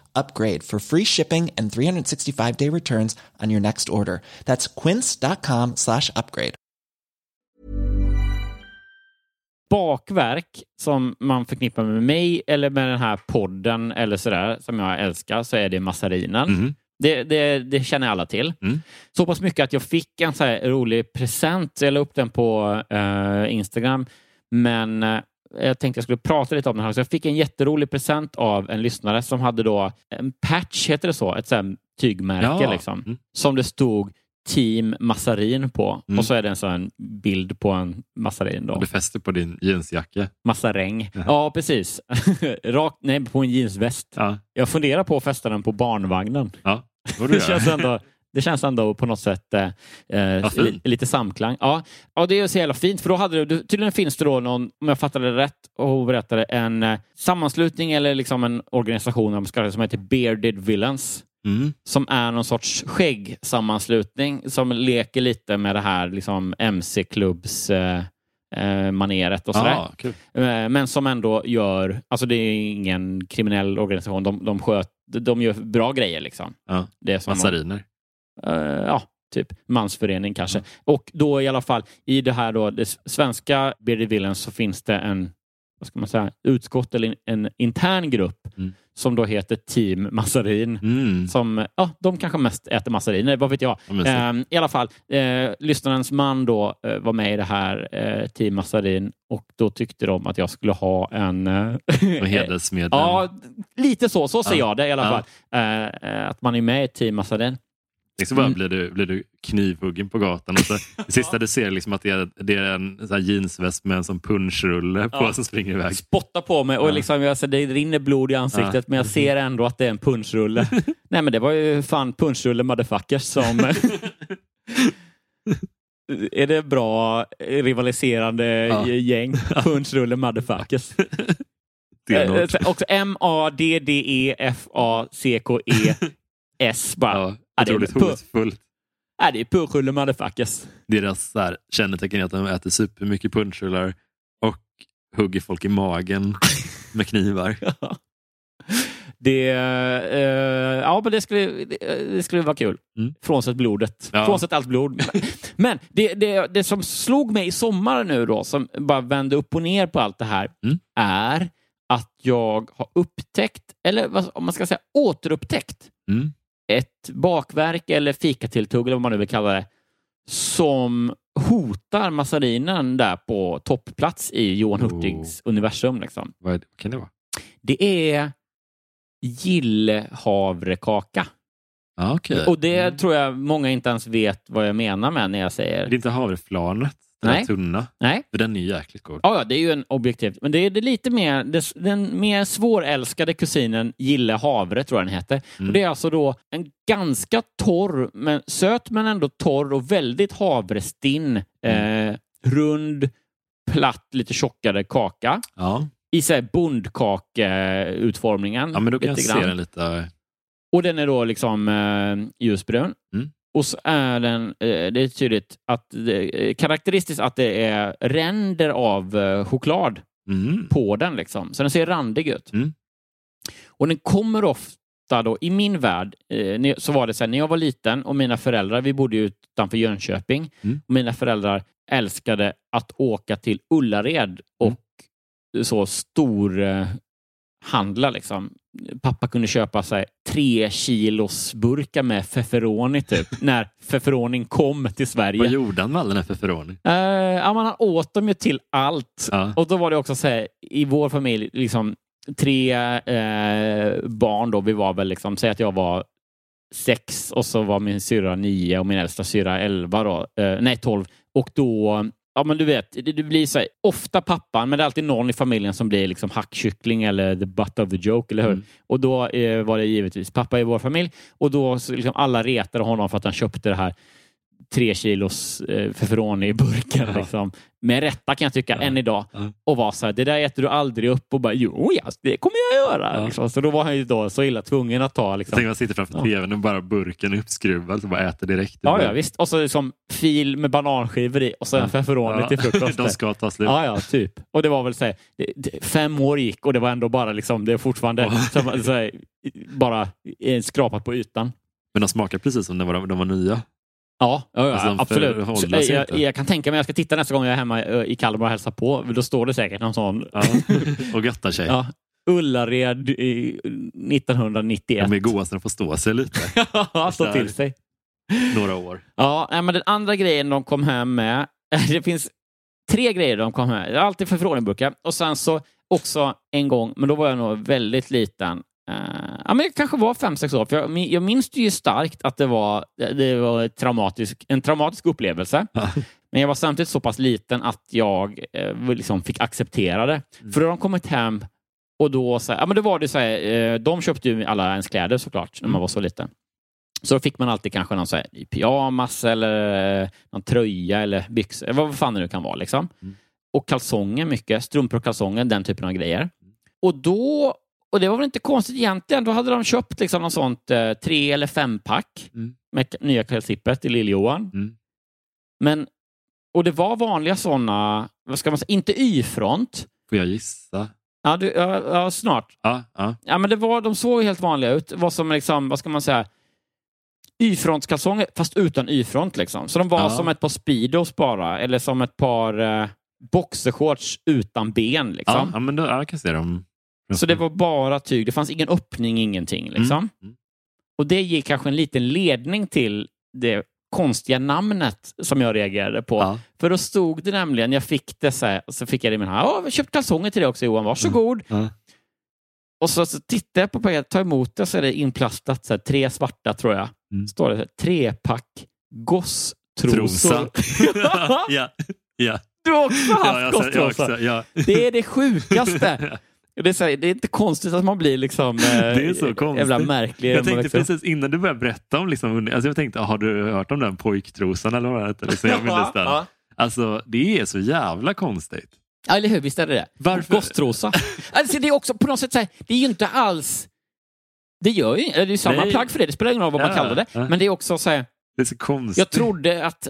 upgrade for free shipping and 365 day returns on your next order. That's quince.com slash upgrade. bakverk som man förknippar med mig eller med den här podden eller sådär som jag älskar så är det massarinen. Mhm. Det, det, det känner alla till. Mm. Så pass mycket att jag fick en så här rolig present. Jag la upp den på eh, Instagram. Men eh, jag tänkte jag skulle prata lite om den här. Så jag fick en jätterolig present av en lyssnare som hade då en patch, heter det så? Ett så här tygmärke Ja. liksom. Mm. Som det stod Team Massarin på. Mm. Och så är det en sån bild på en massarin. Då. Och du fäster på din jeansjacka. Massaräng. Ja, precis. Rakt, nej, på en jeansväst. Ja, Jag funderar på att fästa den på barnvagnen. ja. det känns, ändå, det känns ändå på något sätt eh, eh, fint. li, lite samklang. Ja, ja, det är så jävla fint. För då hade du, tydligen finns det då någon, om jag fattade det rätt och berättade, en eh, sammanslutning eller liksom en organisation som heter Bearded Villains. Mm. Som är någon sorts skäggsammanslutning som leker lite med det här liksom MC-klubbs eh, eh, maneret och sådär. Ja, kul. Eh, Men som ändå gör, alltså det är ingen kriminell organisation, de, de, sköt, de gör bra grejer liksom. Ja. Det är som Massariner. Eh, ja, typ mansförening kanske. Och då i alla fall i det här då, det svenska Bearded Villains så finns det en, vad ska man säga, utskott eller en intern grupp Mm. som då heter Team Massarin. Mm. Som, ja, de kanske mest äter massariner, vad vet jag. Mysigt. Ehm, I alla fall, eh, lyssnarens man då eh, var med i det här eh, Team Massarin och då tyckte de att jag skulle ha en... Eh, Och hedersmedlem. ja, lite så. Så ser Ja. jag det i alla Ja. fall. Eh, eh, att man är med i Team Massarin. Liksom bara Mm. blir, du, blir du knivhuggen på gatan. Och så, det sista du ser liksom att det är, det är en så här jeansväst med en sån punschrulle på Ja. som springer iväg. Spottar på mig och Ja. liksom, alltså, det rinner blod i ansiktet Ja. men jag ser ändå att det är en punschrulle. Nej men det var ju fan punschrulle motherfuckers som... är det bra rivaliserande Ja. gäng? Punschrulle motherfuckers. Det är M-A-D-D-E-F-A-C-K-E-S bara. Ja, Ja, otroligt hotfullt. Nej, det är punschrulle motherfuckers. Deras så här, kännetecken är att de äter supermycket punschrullar och hugger folk i magen med knivar. Det, eh, ja, men det skulle, det, det skulle vara kul. Mm. Frånsett blodet. Ja. Frånsett allt blod. Men det, det, det som slog mig i sommar nu då, som bara vände upp och ner på allt det här, Mm. är att jag har upptäckt, eller vad, om man ska säga återupptäckt, Mm. Ett bakverk eller fikatilltugg, eller vad man nu vill kalla det, som hotar Massarinen där på toppplats i Johan Oh. Hurtigs universum. Liksom. Vad, kan det vara? Det är gillehavrekaka. Ja, okej. Och det Mm. tror jag många inte ens vet vad jag menar med när jag säger... Det är inte havreflarnet, den Nej. tunna. Nej, För den är ju jäkligt god. ja, ja, det är ju en objektiv. Men det är det lite mer, det, den mer svårälskade kusinen Gille Havre tror jag den heter. Mm. Och det är alltså då en ganska torr, men, söt men ändå torr och väldigt havrestinn, Mm. eh, rund, platt, lite tjockare kaka. Ja. I så här bondkakeutformningen. ja, men då kan jag se den lite. Och den är då liksom eh, ljusbrun. Mm. Och så är den, eh, det är tydligt att det, eh, karaktäristiskt att det är ränder av eh, choklad Mm. på den. Liksom. Så den ser randig ut. Mm. Och den kommer ofta då, i min värld, så var det så här, när jag var liten och mina föräldrar, vi bodde ju utanför Jönköping, Mm. och mina föräldrar älskade att åka till Ullared och Mm. så stor handla liksom. Pappa kunde köpa sig tre kilos burkar med feferoni typ, när feferonin kom till Sverige. Vad gjorde han med all den här feferoni? Uh, ja, man åt dem ju till allt. Ja. Och då var det också så här, i vår familj, liksom tre eh, barn då, vi var väl liksom, säg att jag var sex och så var min syrra nio och min äldsta syrra elva då, eh, nej tolv. Och då, ja men du vet, det, det blir så här, ofta pappan, men det är alltid någon i familjen som blir liksom hackkyckling eller the butt of the joke, eller hur? Mm. Och då eh, var det givetvis pappa i vår familj och då så liksom alla retade honom för att han köpte det här tre kilos eh, feferoni i burken. Ja. Liksom. Med rätta kan jag tycka, Ja. än idag. Ja. Och var så här, det där äter du aldrig upp och bara, jo, ja, det kommer jag göra. Ja. Liksom. Så då var han ju då så illa tvungen att ta liksom. tänker man sitter framför tvn och bara burken är uppskruvad och bara äter direkt. Ja, ja, visst. Och så liksom fil med bananskivor i och så en feferoni till frukost. De ska ta slut. Ja, ja, typ. Och det var väl så här, fem år gick och det var ändå bara liksom, det är fortfarande så, så här, bara eh, skrapat på ytan. Men de smakar precis som när de var nya. Ja, ja, ja Alltså, absolut. jag, inte. jag kan tänka mig jag ska titta nästa gång jag är hemma eh, i Kalmar och hälsar på. Då står det säkert någon sån Ja. och göttar sig. ja, Ullared i 1991. De är goda så de får stå sig lite. Stå till sig. Några år. Ja, men den andra grejen de kom hem med. Det finns tre grejer de kom med. Det är alltid förfrågningsburkar. Och sen så också en gång, men då var jag nog väldigt liten. Eh, ja, men det kanske var fem, sex år. För jag, jag minns det ju starkt att det var, det var traumatisk, en traumatisk upplevelse. Men jag var samtidigt så pass liten att jag eh, liksom fick acceptera det. Mm. För då har de kommit hem och då så här, ja, men det var det så här, eh, de köpte ju alla ens kläder såklart när man Mm. var så liten. Så då fick man alltid kanske någon så här, pyjamas eller någon tröja eller byxor, vad fan det nu kan vara. Liksom. Mm. Och kalsonger mycket, strumpor och kalsonger, den typen av grejer. Och då, och det var väl inte konstigt egentligen, då hade de köpt liksom något sånt eh, tre eller fempack Mm. med nya klädslipper till Lill-Johan. Mm. Men, och det var vanliga sådana, vad ska man säga, inte Y-front. Får jag gissa? Ja, du, ja, ja, snart. Ja, ja. Ja, men det var, de såg helt vanliga ut. Det var som liksom, vad ska man säga, Y-frontskalsonger fast utan Y-front. Liksom. Så de var som ett par Speedos bara, eller som ett par eh, boxershorts utan ben. Liksom. ja men då, ja, jag kan se dem. Så det var bara tyg. Det fanns ingen öppning, ingenting. Liksom. Mm. Mm. Och det ger kanske en liten ledning till det konstiga namnet som jag reagerade på. Ja. För då stod det nämligen, jag fick det så här, så fick jag det i min hand. Ja, jag har köpt kalsonger till dig också Johan, varsågod. Ja. Och så, så tittar jag på paketet, tar emot det så är det inplastat så här, tre svarta tror jag. Mm. Står det så här, trepack gosstrosor. Ja, ja. Du har också haft ja, gosstrosor. Det är det sjukaste. Det är, så här, det är inte konstigt att man blir liksom eh, Det är så konstigt. jävla märklig. Jag man tänkte upp. precis innan du började berätta om, liksom, alltså jag tänkte, har du hört om den pojktrosan eller vad det heter? Liksom, jag minns den. Ja. Alltså, det är så jävla konstigt. Ja, eller hur? Visst är det det? Varför? Gosstrosa. alltså, det är också på något sätt så här, det är ju inte alls... Det gör ju det är ju samma Nej. plagg för det, det spelar ingen roll vad man Ja, kallar det. ja. Men det är också så här, Det är så konstigt. jag trodde att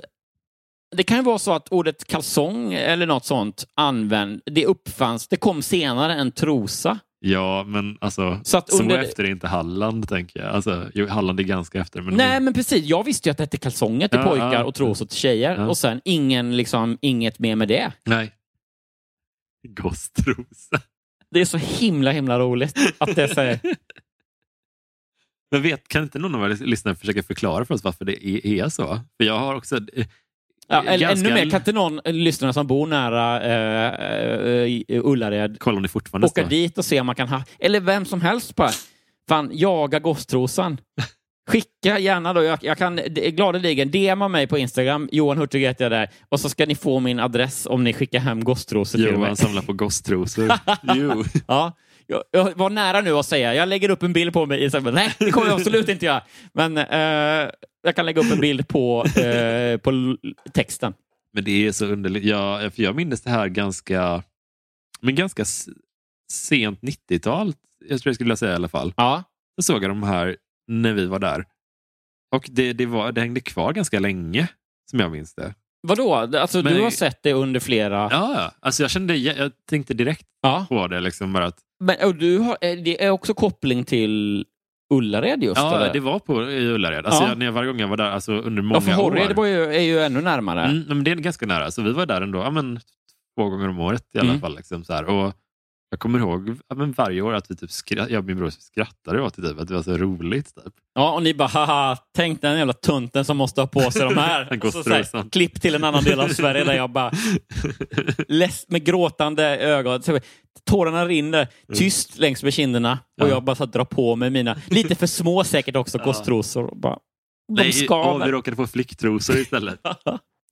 det kan ju vara så att ordet kalsong eller något sånt använd, det uppfanns, det kom senare än trosa. Ja, men alltså, Så att så under- efter är inte Halland, tänker jag. Alltså, Halland är ganska efter. Men Nej, men precis. Jag visste ju att det hette kalsonger till Ja, pojkar ja. och trosor till tjejer. Ja. Och sen ingen, liksom, inget mer med det. Nej. Gosstrosa. Det är så himla, himla roligt att det så här, Men vet, kan inte någon av er lyssnare försöka förklara för oss varför det är, är så? För jag har också... eh, Ja, ganska- ännu mer, kan inte någon lyssnare som bor nära eh, eh, Ullared Kolla om det fortfarande åka dit och se om man kan ha... Eller vem som helst bara. Fan, jaga gosstrosan. Skicka gärna då. Jag, jag kan gladeligen DMa mig på Instagram. Johan Hurtig heter jag där. Och så ska ni få min adress om ni skickar hem gosstrosor till mig. Johan samlar på gosstrosor. jo. Ja, jag, jag var nära nu att säga, jag lägger upp en bild på mig Instagram. Nej, det kommer jag absolut inte göra. Men eh, jag kan lägga upp en bild på, eh, på texten. Men det är så underligt. Jag, för jag minns det här ganska, men ganska sent 90-tal. Jag tror jag skulle säga i alla fall. Ja, Jag såg jag de här när vi var där. Och det, det, var, det hängde kvar ganska länge, som jag minns det. Vadå? Alltså, Men- du har sett det under flera... Ja. Alltså jag, kände, jag, jag tänkte direkt Ja. på det. Liksom bara att, Men och du har, det är också koppling till Ullared just? ja, eller? det var på i Ullared. Alltså Ja. jag, när jag, varje gång jag var där, alltså under många ja, för Horred år. ju, är ju ännu närmare. Mm, men det är ganska nära. Så vi var där ändå ja, men, två gånger om året i alla Mm. fall. Liksom, så här. Och jag kommer ihåg ja, men varje år att vi typ skratt, jag och min bror skrattade åt det, typ, att det var så roligt. Typ. Ja, och ni bara haha, tänk den jävla tunten som måste ha på sig de här. En och så, så här, klipp till en annan del av Sverige där jag bara less, med gråtande ögon. Tårarna rinner tyst längs med kinderna och Ja. jag bara så drar på mig mina, lite för små säkert också, gosstrosor. och Bara, de Nej, skaver. vi råkade få flicktrosor istället.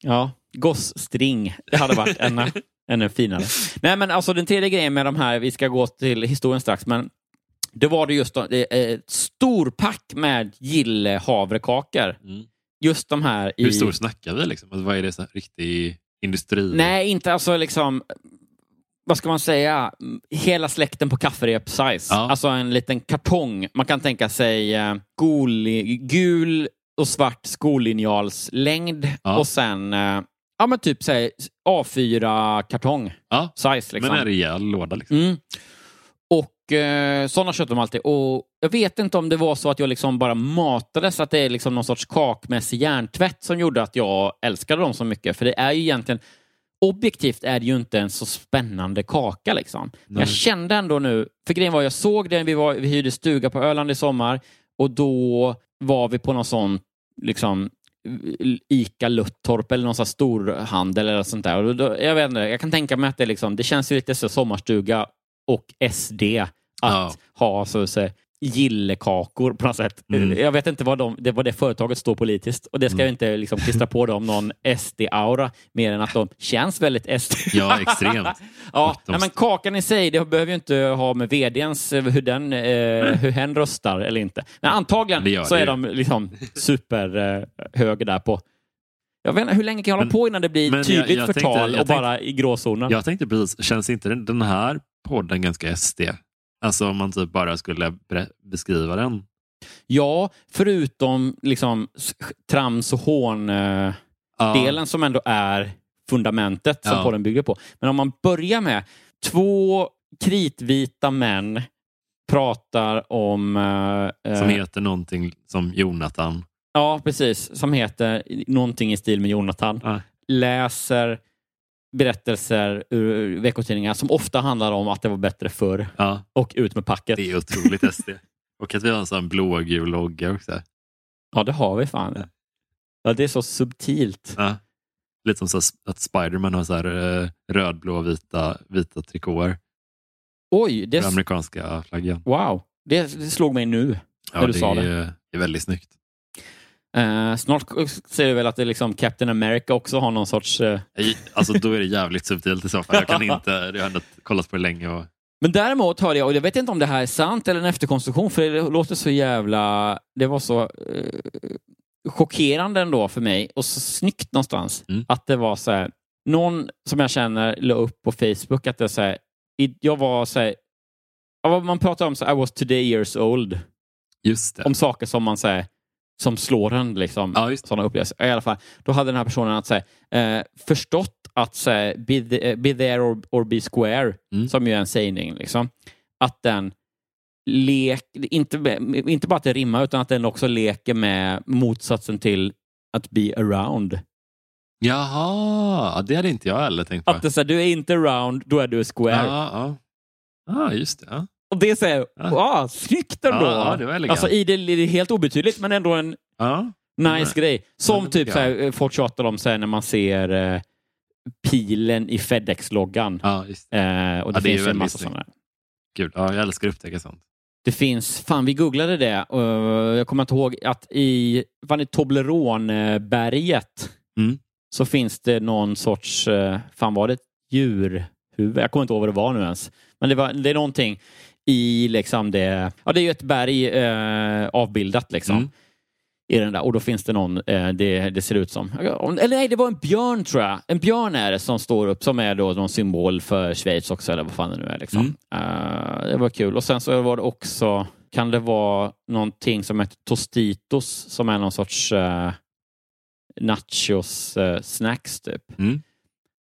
Ja, gossstring. Det hade varit ännu, ännu finare. Nej, men alltså den tredje grejen med de här, vi ska gå till historien strax, men det var det just det ett storpack med gillehavrekakor. Mm. Just de här i... Hur stor snackar vi? Liksom? Alltså, vad är det så här, riktig industri? Nej, inte alltså liksom... Vad ska man säga? Hela släkten på kafferep-size. Ja. Alltså en liten kartong. Man kan tänka sig eh, gul och svart skollinjalslängd Ja. och sen eh, ja, men typ säg, A4-kartong. Ja, Size liksom. men en rejäl låda. Liksom. Mm. Och eh, sådana köpte de alltid. Och jag vet inte om det var så att jag liksom bara matades, att det är liksom någon sorts kakmässig hjärntvätt som gjorde att jag älskade dem så mycket. För det är ju egentligen, objektivt är det ju inte en så spännande kaka liksom. Men jag kände ändå nu, för grejen var jag såg den, vi, var, vi hyrde stuga på Öland i sommar och då var vi på någon sån liksom Ica Luttorp eller någon sån storhandel eller sånt där. Och då, jag, vet inte, jag kan tänka mig att det, liksom, det känns ju lite så sommarstuga och SD att Ja. ha så att säga, gillekakor på något sätt. Mm. Jag vet inte vad, de, det, vad det företaget står politiskt och det ska Mm. jag inte liksom klistra på dem någon SD-aura mer än att de känns väldigt SD. Ja, extremt. ja, de- nej, men kakan i sig, det behöver ju inte ha med vdns, eh, hur den, eh, hur hen röstar eller inte. Men antagligen Det gör så det är ju. de liksom superhöger eh, där på. Jag vet inte, hur länge kan jag hålla Men- på innan det blir men jag- tydligt jag förtal tänkte- och bara i gråzonen? Jag tänkte precis, känns inte den, den här podden ganska SD? Alltså om man typ bara skulle beskriva den. Ja, förutom liksom trams och hån eh, Ja. delen som ändå är fundamentet som Ja. podden bygger på. Men om man börjar med två kritvita män pratar om... eh, Som eh, heter någonting som Jonathan. Ja, precis. Som heter någonting i stil med Jonathan. Ja. Läser berättelser ur veckotidningar som ofta handlar om att det var bättre förr Ja, och ut med packet. det är otroligt SD. Och att vi har en sån blågul logga också. Ja, det har vi fan. Ja, det är så subtilt. Ja. Lite som så att Spiderman har så här, eh, röd, blå, vita, vita trikåer. Oj, det, Den amerikanska flaggan. wow. Det, det slog mig nu. Ja, När du det sa är, det. är väldigt snyggt. Eh, snart ser du väl att det liksom Captain America också har någon sorts... Jag- Alltså, då är det jävligt subtilt i så fall. Jag kan inte, jag har ändå kollat på det länge. Och, Men däremot hörde jag, och jag vet inte om det här är sant eller en efterkonstruktion, för det låter så jävla... Det var så eh, chockerande ändå för mig och så snyggt någonstans. Mm. Att det var så här, någon som jag känner la upp på Facebook att det är så här, jag var så här, man pratar om så I was today years old. just det. Om saker som man säger som slår en, liksom, Ja, sådana upplevelser. I alla fall, då hade den här personen att säga, eh, förstått att säga, be, the, eh, be there or, or be square, Mm. som ju är en sägning, liksom, att den lek, inte, inte bara att det rimmar, utan att den också leker med motsatsen till att be around. Jaha, det hade inte jag heller tänkt på. Att det, så här, du är inte around, då är du square. ja, ja. Ah, just det. Ja. Och det är så här, Ja. wow, snyggt ändå. Ja, ja, alltså, i det, det är helt obetydligt, men ändå en Ja. Nice Nej. grej. Som typ så här, eh, folk tjatar om så här, när man ser eh, pilen i Fedex-loggan. ja, just det. Eh, och det, Ja, det är finns ju en massa sådana. Kul. Ja, jag älskar att upptäcka sånt. Det finns, fan vi googlade det. och jag kommer inte ihåg att i fan, i Toblerone-berget Mm. så finns det någon sorts, eh, fan var det ett djurhuvud? Jag kommer inte ihåg vad det var nu ens. Men det, var, det är någonting i liksom det, ja det är ju ett berg eh, avbildat liksom. Mm. I den där. Och då finns det någon, eh, det, det ser ut som, eller nej det var en björn tror jag. En björn är det som står upp som är då någon symbol för Schweiz också eller vad fan det nu är. Liksom. Mm. Eh, det var kul. Och sen så var det också, kan det vara någonting som heter Tostitos som är någon sorts uh, nachos eh, snacks typ. Mm.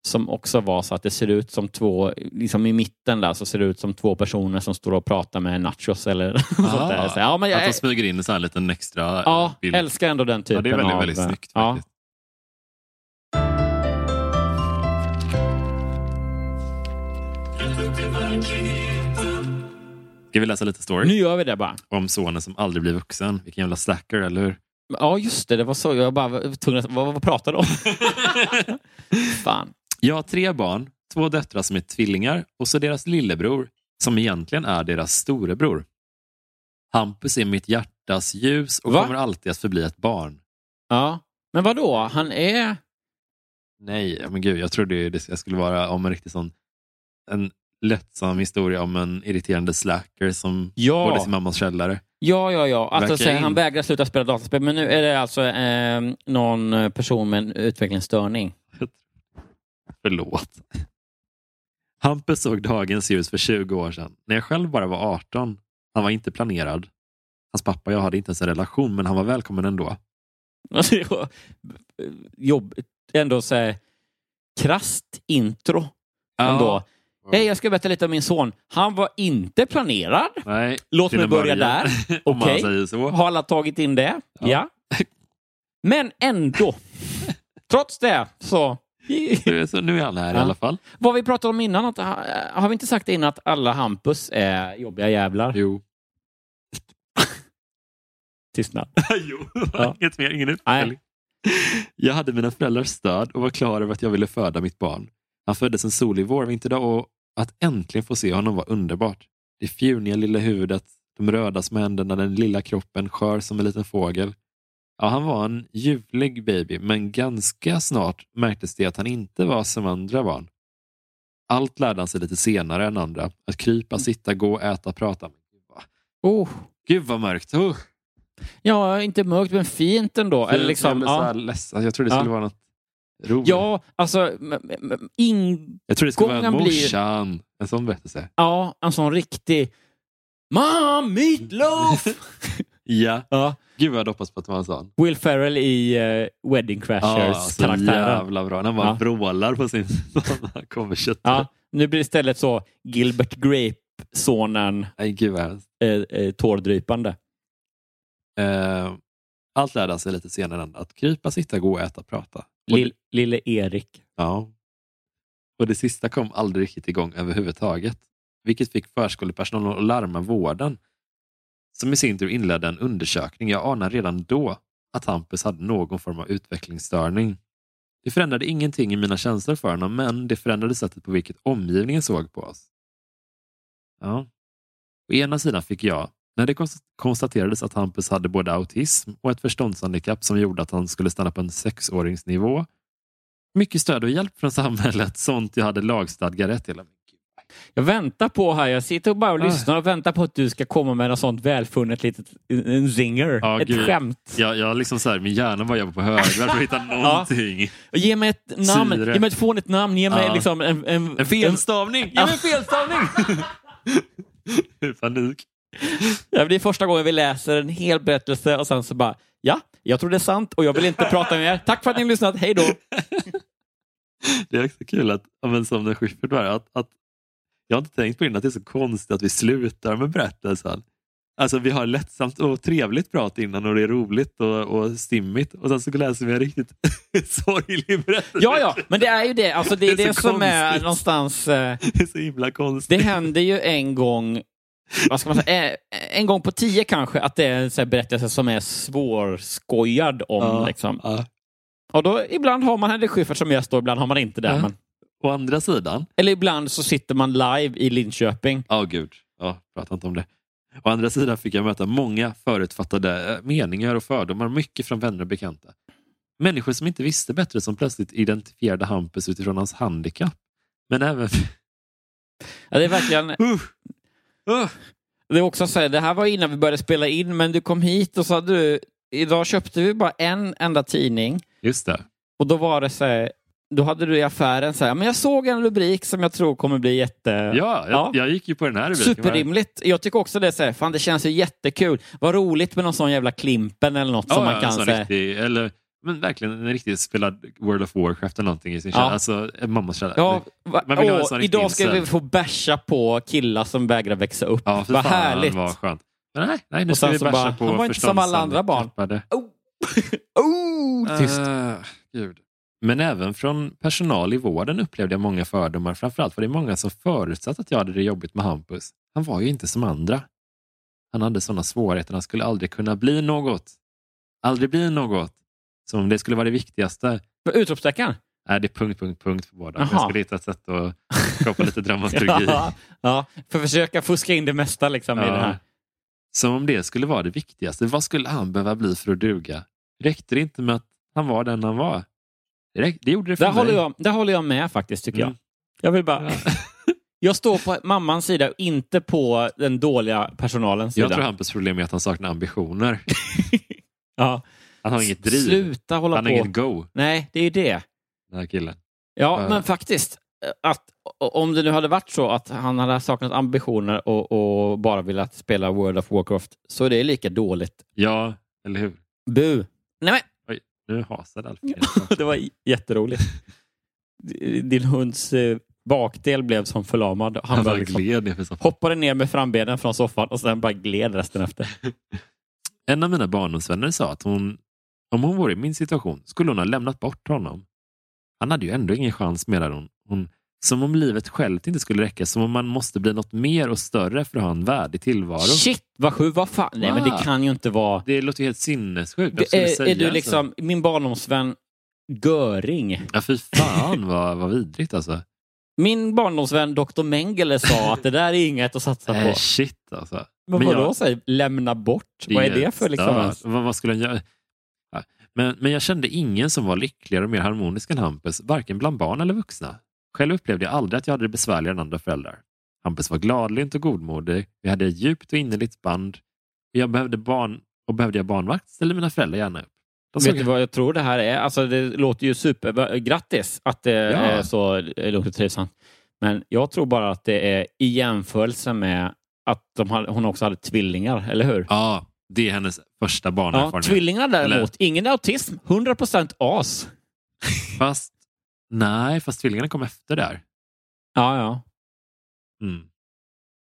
Som också var så att det ser ut som två, liksom i mitten där så ser det ut som två personer som står och pratar med nachos eller sånt där. Så, ja, men jag, Att de smyger in sån här liten extra ja, bild. älskar ändå den typen Ja, det är väldigt, av... väldigt snyggt ja. Ska vi läsa lite story Nu gör vi det bara. om sonen som aldrig blir vuxen? Vilken jävla slacker, eller hur? Ja, just det. Det var så. Jag bara var tvungen att... Vad, vad pratade du om? Fan. Jag har tre barn, två döttrar som är tvillingar och så deras lillebror som egentligen är deras storebror. Hampus är mitt hjärtas ljus och Va? kommer alltid att förbli ett barn. Ja. Men vad då? Han är... Nej, men gud, jag trodde det skulle vara om en riktigt sån en lättsam historia om en irriterande slacker som Ja. både sin mammas källare. Ja, ja, ja. Alltså, in. han vägrar sluta spela dataspel. Men nu är det alltså eh, någon person med en utvecklingsstörning. Förlåt. Hampus såg dagens ljus för 20 år sedan, när jag själv bara var 18. Han var inte planerad. Hans pappa och jag hade inte ens en relation, men han var välkommen ändå. Alltså, var Jobb, ändå så här, krasst intro. Ändå. Hej, jag ska berätta lite om min son. Han var inte planerad. Nej, Låt mig börja början. där. Okej. så. Har alla tagit in det? Ja. Ja. Men ändå. Trots det så... Nu- Så nu är han här i Ja. alla fall. Vad vi pratade om innan, att, har vi inte sagt innan att alla Hampus är jobbiga jävlar? Jo. Tystnad. jo, Ja. inget mer, ingen uppföljning. Jag hade mina föräldrars stöd och var klar över att jag ville föda mitt barn. Han föddes en solig vårvinterdag och att äntligen få se honom var underbart. Det fjuniga lilla huvudet, de röda små händerna, den lilla kroppen, skör som en liten fågel. Ja, han var en ljuvlig baby, men ganska snart märktes det att han inte var som andra barn. Allt lärde han sig lite senare än andra. Att krypa, sitta, gå, äta, prata. Oh. Gud vad mörkt. Oh. Ja, inte mörkt, men fint ändå. Eller Jag liksom, här ja. ledsen. Jag trodde det Ja. skulle vara något roligt. ja, alltså... jag trodde det skulle vara gången blir- morsan. En sån berättelse. ja, en sån riktig... Mom, meatloaf! Ja. ja. Gud vad jag hade hoppats på att det var en sån. Will Ferrell i uh, Wedding Ja, så jävla bra. När bara Ja. vrålar på sin köttet. Ja, nu blir det istället så Gilbert Grape-sonen eh, eh, tårdrypande. eh, Allt lärde sig lite senare. än Att krypa, sitta, gå, äta, prata. Och, Lill, lille Erik. ja. och det sista kom aldrig riktigt igång överhuvudtaget. Vilket fick förskolepersonalen att larma vården. Som i sin tur inledde en undersökning. Jag anar redan då att Hampus hade någon form av utvecklingsstörning. Det förändrade ingenting i mina känslor för honom, men det förändrade sättet på vilket omgivningen såg på oss. Ja. Å ena sidan fick jag, när det konstaterades att Hampus hade både autism och ett förståndshandikapp som gjorde att han skulle stanna på en sexåringsnivå, mycket stöd och hjälp från samhället, sånt jag hade lagstadgad rätt till. Jag väntar på här, jag sitter och bara och Ah. lyssnar och väntar på att du ska komma med något sånt välfunnet litet en zinger. Ja, ett gud. skämt. Jag, jag liksom så här, min hjärna bara jobbar på högvarv för att hitta någonting. Och Ge mig ett namn, Syre. ge mig ett fånigt namn, ge mig Ja. liksom en, en, En felstavning! Ge mig en felstavning! Panik. Ja, det är första gången vi läser en hel berättelse och sen så bara, ja, jag tror det är sant och jag vill inte prata med er. Tack för att ni har lyssnat, hej då! Det är också kul att, ja, men som när Schyffert var att, att jag har inte tänkt på innan att det är så konstigt att vi slutar med berättelsen. Alltså vi har lättsamt och trevligt prat innan och det är roligt och, och stimmigt och sen så läser vi en riktigt sorglig berättelse. Ja, ja, men det är ju det. Alltså, det är Det det, är så som är konstigt. någonstans... Eh, Det är så himla konstigt. det händer ju en gång, vad ska man säga, eh, en gång på tio kanske, att det är en berättelse som är svårskojad om. Ja, Liksom. ja. Och då, ibland har man Henrik Schyffert som gäst och ibland har man inte det. Ja. Men, Å andra sidan, eller ibland så sitter man live i Linköping. ja gud, ja, prata inte om det. Å andra sidan fick jag möta många förutfattade eh, meningar och fördomar, mycket från vänner och bekanta. Människor som inte visste bättre som plötsligt identifierade Hampus utifrån hans handikapp. Men även... Ja, det är verkligen... Uh, uh. Det är också så här, det här var innan vi började spela in, men du kom hit och sa du, idag köpte vi bara en enda tidning Just det. och då var det så här, då hade du i affären så här, men jag såg en rubrik som jag tror kommer bli jätte... Ja, jag, Ja. jag gick ju på den här rubriken. Superrimligt. Jag tycker också det så här, fan det känns ju jättekul. Vad roligt med någon sån jävla Klimpen eller något Ja, som ja, man kan en sån säga. riktig, eller, men verkligen en riktigt spelad World of Warcraft eller någonting i sin Ja. källa. Alltså mammas källa. Ja, va, Man vill åh, idag ska vi få basha på killar som vägrar växa upp. ja, Vad härligt. vad skönt. Men nej, nej nu ska vi basha bara, på han var inte som alla andra barn. Oh! oh, tyst. Ah, gud. Men även från personal i vården upplevde jag många fördomar. Framförallt var det många som förutsatt att jag hade det jobbigt med Hampus. Han var ju inte som andra. Han hade sådana svårigheter. Han skulle aldrig kunna bli något. Aldrig bli något. Som om det skulle vara det viktigaste. Utropstecken? Nej, det är punkt, punkt, punkt på båda. Jag skulle hitta ett sätt att skapa lite dramaturgi. Ja, ja, för att försöka fuska in det mesta liksom i Ja. det här. Som om det skulle vara det viktigaste. Vad skulle han behöva bli för att duga? Räckte det inte med att han var den han var? Det, gjorde det för Där mig. håller, jag, där håller jag med faktiskt, tycker Mm. jag. Jag vill bara... Jag står på mammans sida, inte på den dåliga personalens sida. Jag tror Hampus problem är att han saknar ambitioner. ja. Han har inget driv. Sluta hålla Han har på. inget go, Nej, det är ju det. den här killen. Ja, Ja. men faktiskt. Att, om det nu hade varit så att han hade saknat ambitioner och, och bara velat spela World of Warcraft så är det lika dåligt. Ja, eller hur? Bu! Nej Oj, nu hasade Alfred. men, det var jätteroligt. Din hunds eh, bakdel blev som förlamad. Han Han bara liksom gled hoppade ner med frambenen från soffan och sen bara gled resten efter. En av mina barndomsvänner sa att hon, om hon vore i min situation skulle hon ha lämnat bort honom. Han hade ju ändå ingen chans, menade hon. hon. Som om livet självt inte skulle räcka, som om man måste bli något mer och större för att ha en värdig tillvaro. Shit, vad sju, vad fan. Nej, men det kan ju inte vara... Det låter ju helt sinnessjukt. Det skulle är, säga är du så? liksom min barndomsvän Göring? Ja, fy fan vad, vad vidrigt alltså. Min barndomsvän Dr. Mengele sa att det där är inget att satsa på. Äh, shit alltså. Men Men vadå, jag- lämna bort? Vad är det för liksom? Vad, vad skulle han göra? Men, men jag kände ingen som var lyckligare och mer harmonisk än Hampus, varken bland barn eller vuxna. Själv upplevde jag aldrig att jag hade det besvärligare än andra föräldrar. Hampus var gladlynt och godmodig. Vi hade ett djupt och innerligt band. Jag behövde barn och behövde jag barnvakt ställde mina föräldrar gärna upp. De Vet du vad jag tror det här är? Alltså det låter ju super... Grattis att det Ja. är så lugnt och trivsamt. Men jag tror bara att det är i jämförelse med att de hade, hon också hade tvillingar, eller hur? Ja, det är hennes första Ja, barnerfarenhet. tvillingar däremot, Eller- ingen autism, 100% as. Fast, nej, fast tvillingarna kom efter där. Ja, ja. Mm.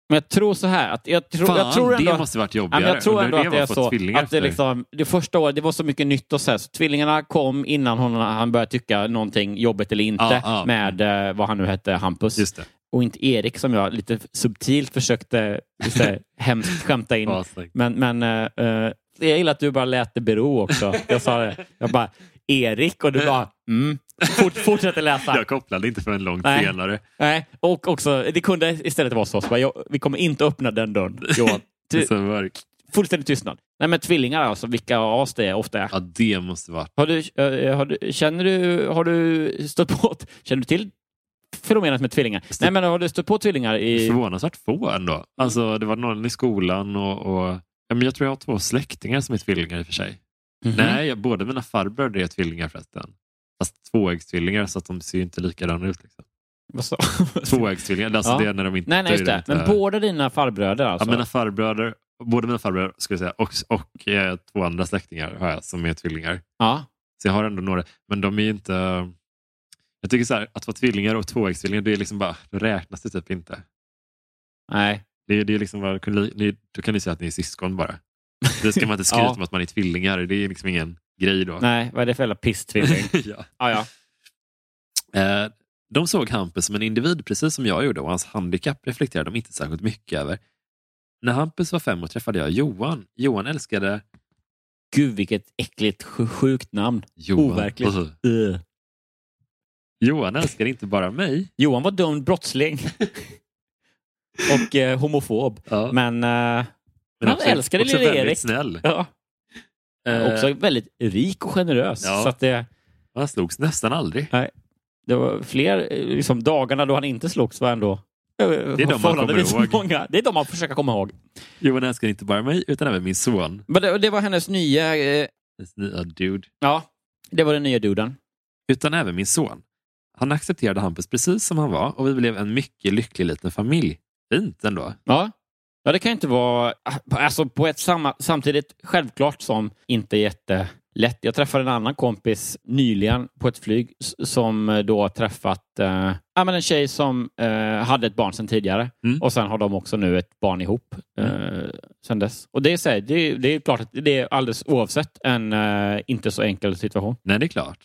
Men jag tror så här, att jag, tror Fan, jag tror ändå... det måste varit Ja, jobbigare. men jag tror ändå hur att det är så. Att det, liksom, det första året, det var så mycket nytt och så, här, så tvillingarna kom innan hon, han började tycka någonting jobbigt eller inte Ja, ja. med eh, vad han nu hette, Hampus. Det. Och inte Erik som jag lite subtilt försökte så här, hemskt skämta in. Men, men eh, eh, jag gillar att du bara lät det bero också. Jag sa det. Jag bara, Erik och du bara, mm. Fort, fortsätter läsa. Jag kopplade inte förrän långt Nej. senare. Nej, och också, det kunde istället vara så. så bara, jag, vi kommer inte öppna den dörren, Johan. Fullständig tystnad. Nej, men tvillingar alltså, vilka av oss det är, ofta är. Ja, det måste vara. Har du, eh, har du, känner du, har du stött på, känner du till fenomenet med tvillingar? Nej, men har du stött på tvillingar i... Förvånansvärt få ändå. Alltså, det var någon i skolan och, och ja, men jag tror jag har två släktingar som är tvillingar i och för sig. Mhm. Nej, jag, båda mina farbröder är tvillingar förresten. Fast tvåäggstvillingar så att de ser ju inte likadana ut. Liksom. Vad sa- Tvåäggstvillingar, alltså Ja. det är när de inte Nej, nej, just det. är Men båda dina farbröder Ja, alltså? mina farbröder, både mina farbröder ska jag säga, och, och eh, två andra släktingar har jag som är tvillingar. Ja. Så jag har ändå några, men de är ju inte... Jag tycker så här, att vara tvillingar och tvåäggstvillingar, det är liksom bara, det räknas det typ inte. Nej. Det, är- det är liksom bara, ni, då kan ni säga att ni är syskon bara. Det ska man inte skryta Ja. om att man är tvillingar, det är liksom ingen grej då. Nej, vad är det för jävla pisstvilling? ja. ah, ja. Eh, de såg Hampus som en individ, precis som jag gjorde, och hans handikapp reflekterade de inte särskilt mycket över. När Hampus var fem år träffade jag Johan. Johan älskade... Gud, vilket äckligt sj- sjukt namn. Johan. Overkligt. Ugh. Johan älskade inte bara mig. Johan var dömd brottsling. och eh, homofob. Ja, Men, eh, men han älskade lille Erik. snäll. ja, Eh, också väldigt rik och generös. Ja. Så att det, Han slogs nästan aldrig. det var fler eh, liksom, dagarna då han inte slogs var ändå det är de man kommer ihåg. många. Det är de man försöker komma ihåg. Johan älskade inte bara mig, utan även min son. Men det, det var hennes nya... Eh, This nya dude. ja, det var den nya duden. Utan även min son. Han accepterade Hampus precis som han var och vi blev en mycket lycklig liten familj. Fint ändå. Ja. Ja, det kan ju inte vara... Alltså på ett samma, samtidigt självklart som inte jättelätt. Jag träffade en annan kompis nyligen på ett flyg som eh, då träffat eh, ja, men en tjej som eh, hade ett barn sedan tidigare Mm. och sen har de också nu ett barn ihop eh, sen dess. Och det är, så här, det, det är klart att det är alldeles oavsett en eh, inte så enkel situation. Nej, det är klart.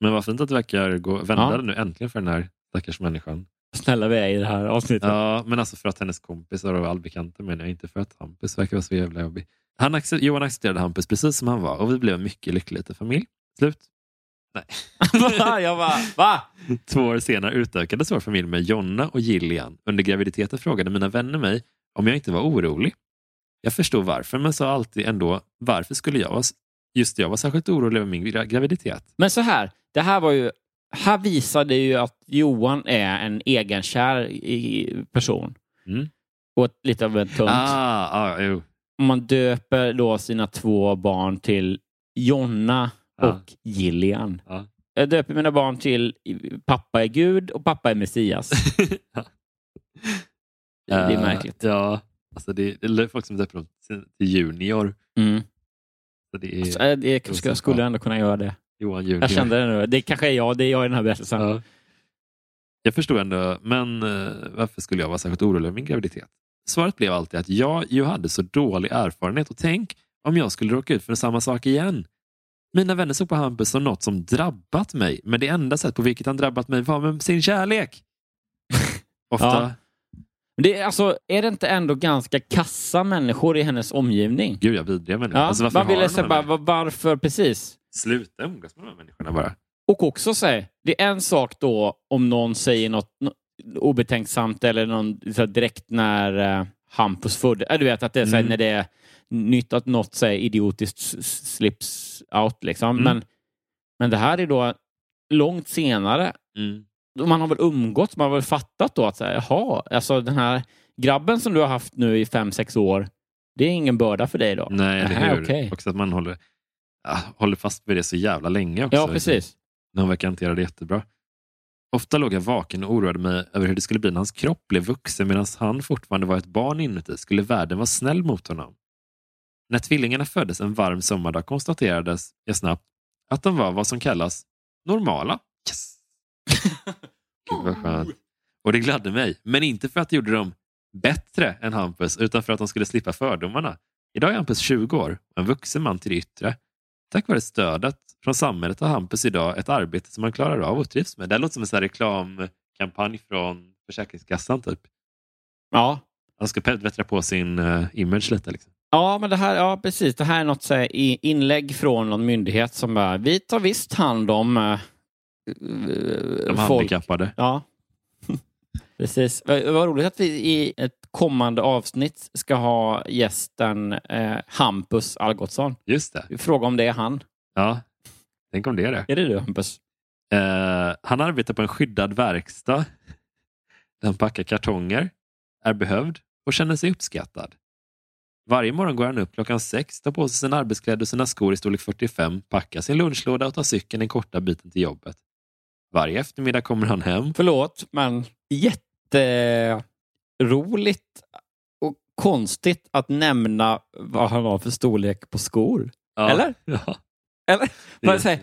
Men vad fint att det verkar gå, vända Ja. nu äntligen för den här stackars människan. Snälla vi är i det här avsnittet. Ja, men alltså för att hennes kompisar och allbekanta menar jag inte för att Hampus verkar vara så jävla jobbig. Han acce- Johan accepterade Hampus precis som han var och vi blev en mycket lycklig liten familj. Slut. Va? Jag bara, va? Två år senare utökades vår familj med Jonna och Gillian. Under graviditeten frågade mina vänner mig om jag inte var orolig. Jag förstod varför, men sa alltid ändå varför skulle jag vara, just jag var särskilt orolig över min gra- graviditet. Men så här, det här var ju... Här visade ju att Johan är en egenkär person. Mm. Och lite av en tunt. Ah, ah, jo. Man döper då sina två barn till Jonna Ja. och Gillian. Ja. Jag döper mina barn till pappa är Gud och pappa är Messias. Det är Eh, märkligt. Ja, alltså det, det är folk som döper dem till Junior. Mm. Så det är Så, eh, det kanske jag skulle ändå kunna göra det. Johan Junior. Jag kände det nu. Det kanske är jag. Det är jag i den här berättelsen. Ja. Jag förstod ändå, men eh, varför skulle jag vara särskilt orolig över min graviditet? Svaret blev alltid att jag ju hade så dålig erfarenhet och tänk om jag skulle råka ut för samma sak igen. Mina vänner såg på Hampus som något som drabbat mig, men det enda sätt på vilket han drabbat mig var med sin kärlek. Ofta. Ja. Det är, alltså, är det inte ändå ganska kassa människor i hennes omgivning? Gud, jag vidriga människor. Ja, alltså, varför man ville säga bara, varför precis? Sluta umgås med de här människorna bara. Och också säg, det är en sak då om någon säger något nå- obetänksamt eller någon, så här, direkt när uh, Hampus föddes. Äh, du vet att det är så här, Mm. när det är nytt att något så här, idiotiskt slips out. Liksom. Mm. Men, men det här är då långt senare. Mm. Man har väl umgåtts, man har väl fattat då att så här, jaha, alltså den här grabben som du har haft nu i fem, sex år, det är ingen börda för dig då? Nej, eller Nähä, hur? okej. Också att man håller, håller fast vid det så jävla länge. Också, Ja, precis. När han verkar hantera det jättebra. Ofta låg jag vaken och oroade mig över hur det skulle bli när hans kropp blev vuxen medan han fortfarande var ett barn inuti. Skulle världen vara snäll mot honom? När tvillingarna föddes en varm sommardag konstaterades jag snabbt att de var vad som kallas normala. Yes! Gud vad skönt. Och det gladde mig, men inte för att det gjorde dem bättre än Hampus utan för att de skulle slippa fördomarna. Idag är Hampus 20 år och en vuxen man till det yttre. Tack vare stödet från samhället har Hampus idag ett arbete som han klarar av och trivs med. Det låter som en sån reklamkampanj från Försäkringskassan. Typ. Ja, Han ska bättra på sin uh, image lite. Liksom. Ja, men det här, ja, precis. Det här är något så här, inlägg från någon myndighet som bara, vi tar visst hand om eh, De handikappade. Ja. Precis. Vad roligt att vi i ett kommande avsnitt ska ha gästen eh, Hampus Algotsson. Just det. Vi frågar om det är han. Ja. Tänk om det är det. Är det du Hampus? Eh, han arbetar på en skyddad verkstad. Där han packar kartonger, är behövd och känner sig uppskattad. Varje morgon går han upp klockan sex, tar på sig sina arbetskläder och sina skor i storlek 45, packar sin lunchlåda och tar cykeln den korta biten till jobbet. Varje eftermiddag kommer han hem. Förlåt, men jätteroligt och konstigt att nämna vad han har för storlek på skor. Ja. Eller? Ja. Eller? Är- säger-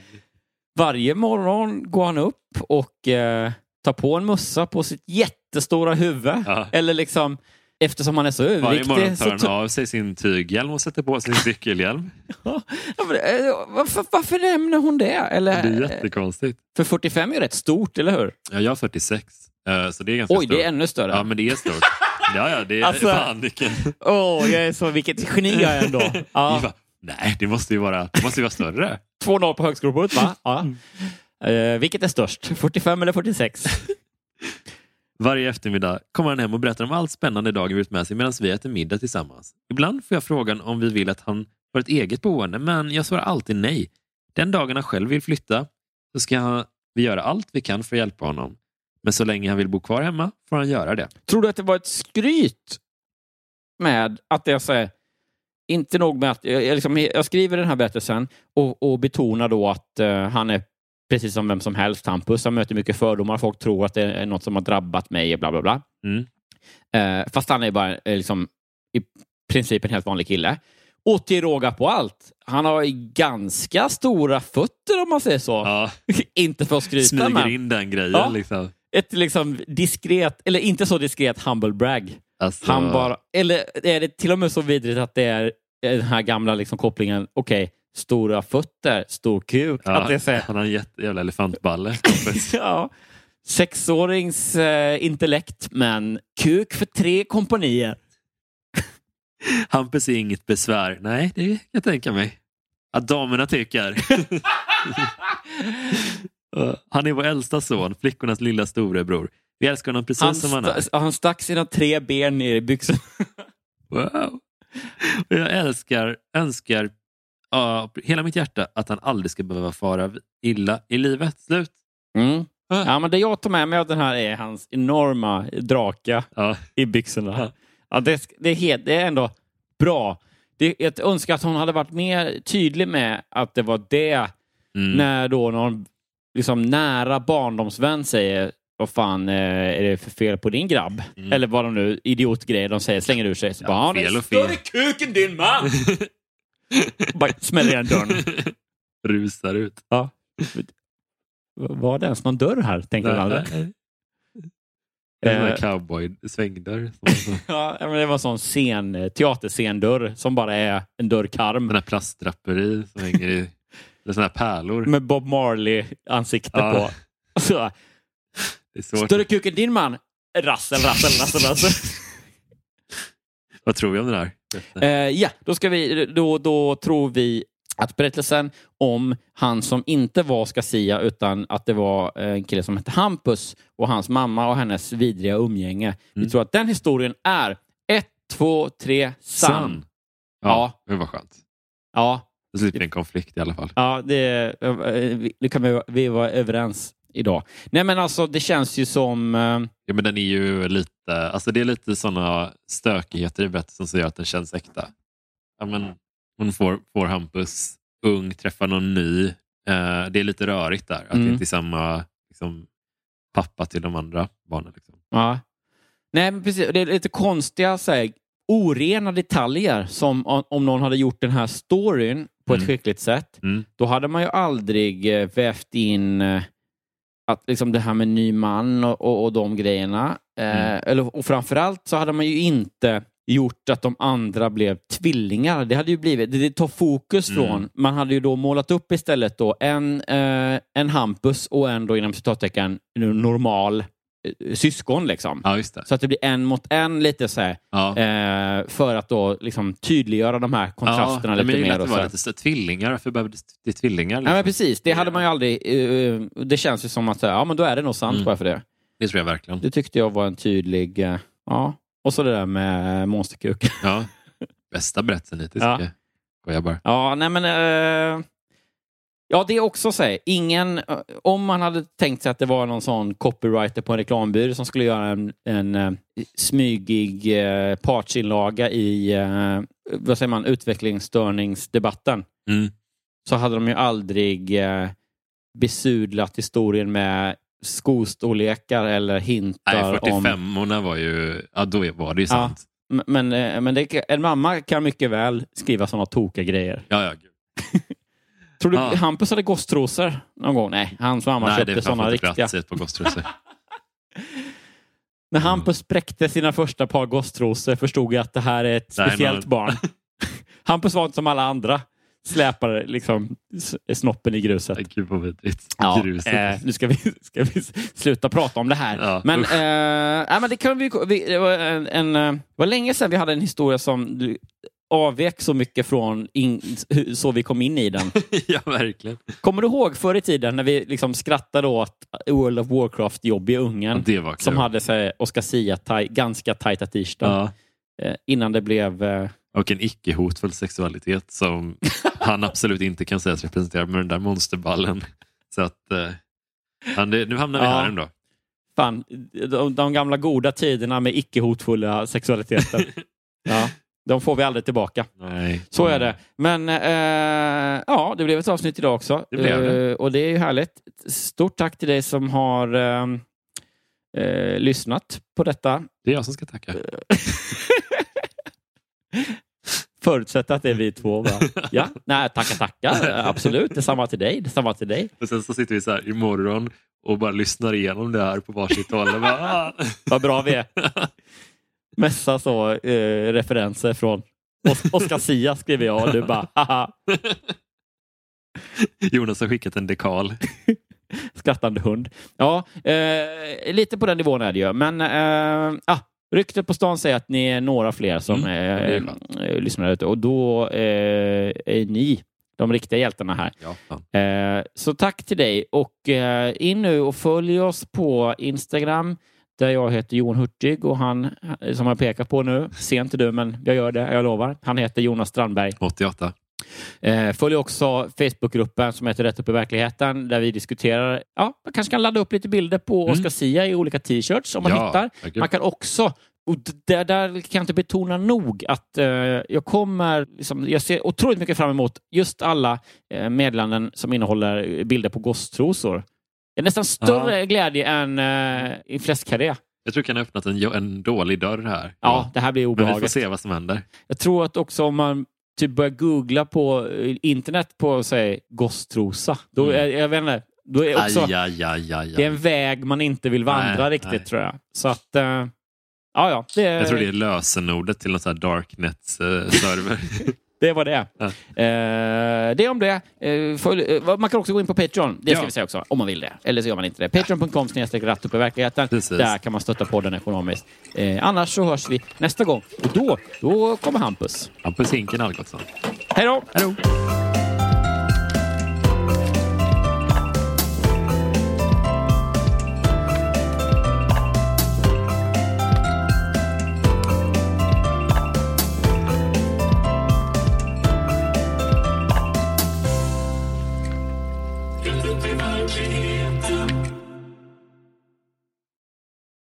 Varje morgon går han upp och eh, tar på en mössa på sitt jättestora huvud. Ja. Eller liksom, eftersom han är så Varje överviktig. morgon så tar han av sig sin tyghjälm och sätter på sig sin cykelhjälm. Ja, eh, varför, varför nämner hon det? Eller, Det är jättekonstigt. För 45 är ju rätt stort, eller hur? Ja, jag är 46, eh, så det är ganska Oj, stort. det är ännu större. Ja, men det är stort. Ja, ja, det är Alltså- fan vilken... Åh, jag är så, vilket geni jag är ändå. Ja, bara, Nej, det måste ju vara, det måste ju vara större. 2-0 på högskoleprovet, va? Ja. Eh, vilket är störst? 45 eller 46? Varje eftermiddag kommer han hem och berättar om allt spännande dagen vi ut med sig medan vi äter middag tillsammans. Ibland får jag frågan om vi vill att han får ett eget boende, men jag svarar alltid nej. Den dagen han själv vill flytta så ska vi göra allt vi kan för att hjälpa honom. Men så länge han vill bo kvar hemma får han göra det. Tror du att det var ett skryt med att jag säger inte nog med att jag, liksom, jag skriver den här berättelsen och, och betonar då att eh, han är precis som vem som helst, Hampus. Han möter mycket fördomar. Folk tror att det är något som har drabbat mig, bla bla bla. Mm. Eh, fast han är bara eh, liksom, i princip en helt vanlig kille. Och till råga på allt, han har ganska stora fötter om man säger så. Ja, inte för att skryta, smyger men in den grejen. Ja. Liksom. Ett liksom diskret, eller inte så diskret humble brag. Alltså, Han bara, eller är det till och med så vidrigt att det är den här gamla liksom kopplingen, okej, stora fötter, stor kuk. ja, Att det är så Han har en jättejävla elefantballe. ja, sexårings eh, intellekt, men kuk för tre kompanier. Hampus är inget besvär. Nej, det kan jag tänka mig. Att damerna tycker. Uh, han är vår äldsta son, flickornas lilla storebror. Vi älskar honom precis Han, som han är. han stack sina tre ben ner i byxorna. Wow. Och jag älskar, önskar av hela mitt hjärta att han aldrig ska behöva fara illa i livet. Slut. Mm. Ja, men det jag tar med mig av den här är hans enorma draka Ja. i byxorna. Ja. Ja, det, det, är helt, det är ändå bra. Det, jag önskar att hon hade varit mer tydlig med att det var det Mm. när då någon liksom, nära barndomsvän säger vad fan eh, är det för fel på din grabb? Eller vad de nu, idiotgrejer de säger, slänger ur sig. Så Mm. Ja, bara, "Han är fel och fel." större kuk än din man! bara smäller igen dörren. Rusar ut. Ja. Var det ens någon dörr här? Tänker man aldrig. En sån där Eh. cowboy-svängdörr. Ja, men det var en sån scen, eh, teaterscendörr som bara är en dörrkarm Den här plastdraperi som hänger i... Eller såna här pärlor. med Bob Marley-ansikte Ja. på. Så, Det större kuk än din man. Rassel, rassel, rassel, rassel. Vad tror vi om den här? Eh, ja, då, ska vi, då, då tror vi att berättelsen om han som inte var Skasia utan att det var en kille som hette Hampus och hans mamma och hennes vidriga umgänge. Vi Mm. tror att den historien är ett, två, tre, sann. Ja, Ja. det var skönt. Ja, Då slipper vi en konflikt i alla fall. ja det, eh, det kan vi, vi vara överens idag. Nej men alltså det känns ju som... eh, Ja, men den är ju lite, alltså det är lite sådana stökigheter i berättelsen som gör att den känns äkta. Ja, men hon får, får Hampus ung, träffar någon ny. Eh, det är lite rörigt där, att Mm. det inte är samma liksom, pappa till de andra barnen. Liksom. Ja. Nej, men precis. Det är lite konstiga, så här, orena detaljer som om, om någon hade gjort den här storyn på ett Mm. skickligt sätt. Mm. Då hade man ju aldrig eh, vävt in eh, att, liksom det här med ny man och, och, och de grejerna. Eh, Mm. eller, och framförallt så hade man ju inte gjort att de andra blev tvillingar. Det hade ju blivit, det, det tar fokus Mm. från, man hade ju då målat upp istället då en, eh, en Hampus och en då inom citattecken normal syskon. Liksom. Ja, det. Så att det blir en mot en lite så här, Ja. eh, för att då liksom tydliggöra de här kontrasterna ja, lite det mer. är Och vara så. lite så- tvillingar. Varför behöver det det tvillingar? Ja, Liksom? men precis, det hade man ju aldrig... eh, det känns ju som att ja, men då är det nog sant Mm. bara för det. Det tror jag verkligen. Det tyckte jag var en tydlig... eh, ja. Och så det där med monsterkuk. Ja. Bästa berättelsen hittills. Ja. Ja. Skojar bara. Ja, nej men... Ja, det är också så här, ingen... eh, Om man hade tänkt sig att det var någon sån copywriter på en reklambyrå som skulle göra en, en eh, smygig eh, partsinlaga i, eh, vad säger man, utvecklingsstörningsdebatten, Mm. så hade de ju aldrig eh, besudlat historien med skostorlekar eller hintar Nej, om... 45orna var ju... Ja, då var det ju Ja. sant. M- Men, men det, en mamma kan mycket väl skriva såna tokiga grejer. Ja, ja. Gud. Tror du Ja. Hampus hade gosstrosor någon gång? Nej, hans mamma Nej, köpte framför riktiga. ett par gosstrosor. När Hampus spräckte sina första par gosstrosor förstod jag att det här är ett Nej, speciellt någon- barn. Hampus var inte som alla andra. Släpade liksom snoppen i gruset. Nej, Gud vad vidrigt. Ja, Gruset. eh, nu ska vi, ska vi sluta prata om det här. Ja, men, eh, nej, men det, kan vi, vi, det, var en, en, eh, var länge sedan vi hade en historia som du- avvek så mycket från in, så vi kom in i den. ja, verkligen. Kommer du ihåg förr i tiden när vi liksom skrattade åt World of Warcraft-jobb i ungen? Ja, det var kul. som hade så här, Oscar Sia taj, ganska tajta t-shirt Ja. eh, innan det blev... Eh, Och en icke-hotfull sexualitet som han absolut inte kan sägas representera med den där monsterballen. Så att, eh, han, nu hamnar vi Ja. här ändå. fan, de, de gamla goda tiderna med icke-hotfulla sexualiteten. ja, de får vi aldrig tillbaka. Nej. Så är det. Men eh, ja, det blev ett avsnitt idag också. Det blev det. Eh, och det är ju härligt. Stort tack till dig som har eh, eh, lyssnat på detta. Det är jag som ska tacka. Förutsätt att det är vi två. Va? Ja, nej, tacka, tacka. Absolut, detsamma till dig. Detsamma till dig. Och sen så sitter vi så här imorgon och bara lyssnar igenom det här på varsitt håll. Bara, ah. Vad bra vi är. Messa så eh, referenser från Os- Oscar Sia skriver jag och du bara haha, Jonas har skickat en dekal. skrattande hund. Ja, eh, lite på den nivån är det ju. Men eh, ah, ryktet på stan säger att ni är några fler som Mm, eh, lyssnar ute och då eh, är ni de riktiga hjältarna här. Ja. Eh, så tack till dig och eh, in nu och följ oss på Instagram där jag heter Jon Hurtig och han eh, som jag pekar på nu, sent du men jag gör det, jag lovar. Han heter Jonas Strandberg. 88. Eh, följ också Facebookgruppen som heter Rätt upp i verkligheten där vi diskuterar, ja, man kanske kan ladda upp lite bilder på Mm. Oscar Sia i olika t-shirts om man Ja, hittar. tack. Man kan också och där, där kan jag inte betona nog att eh, jag kommer, liksom, jag ser otroligt mycket fram emot just alla eh, meddelanden som innehåller bilder på gosstrosor. Det är nästan större glädje än eh, i fläskkarré. Jag tror kan ha öppnat en, en dålig dörr här. Ja, det här blir Men vi får obehagligt. se vad som händer. Jag tror att också om man typ börjar googla på eh, internet på säg gosstrosa, då Mm. är, jag vet inte, då är också, Aj, aj, aj, aj, det är en väg man inte vill vandra Nej, riktigt nej. tror jag. Så att, eh, ja, ja, det, Jag tror det är lösenordet till någon sån här darknet-server. det var det. Ja. Eh, det om det. Eh, följ, eh, man kan också gå in på Patreon, det ska Ja. vi säga också, om man vill det. Eller så gör man inte det. Patreon.com snedstreck ratt upp i verkligheten. Precis. Där kan man stötta podden ekonomiskt. Eh, annars så hörs vi nästa gång. Och då, då kommer Hampus. Hampus Hinken Algotsson. Hej då! Hej då!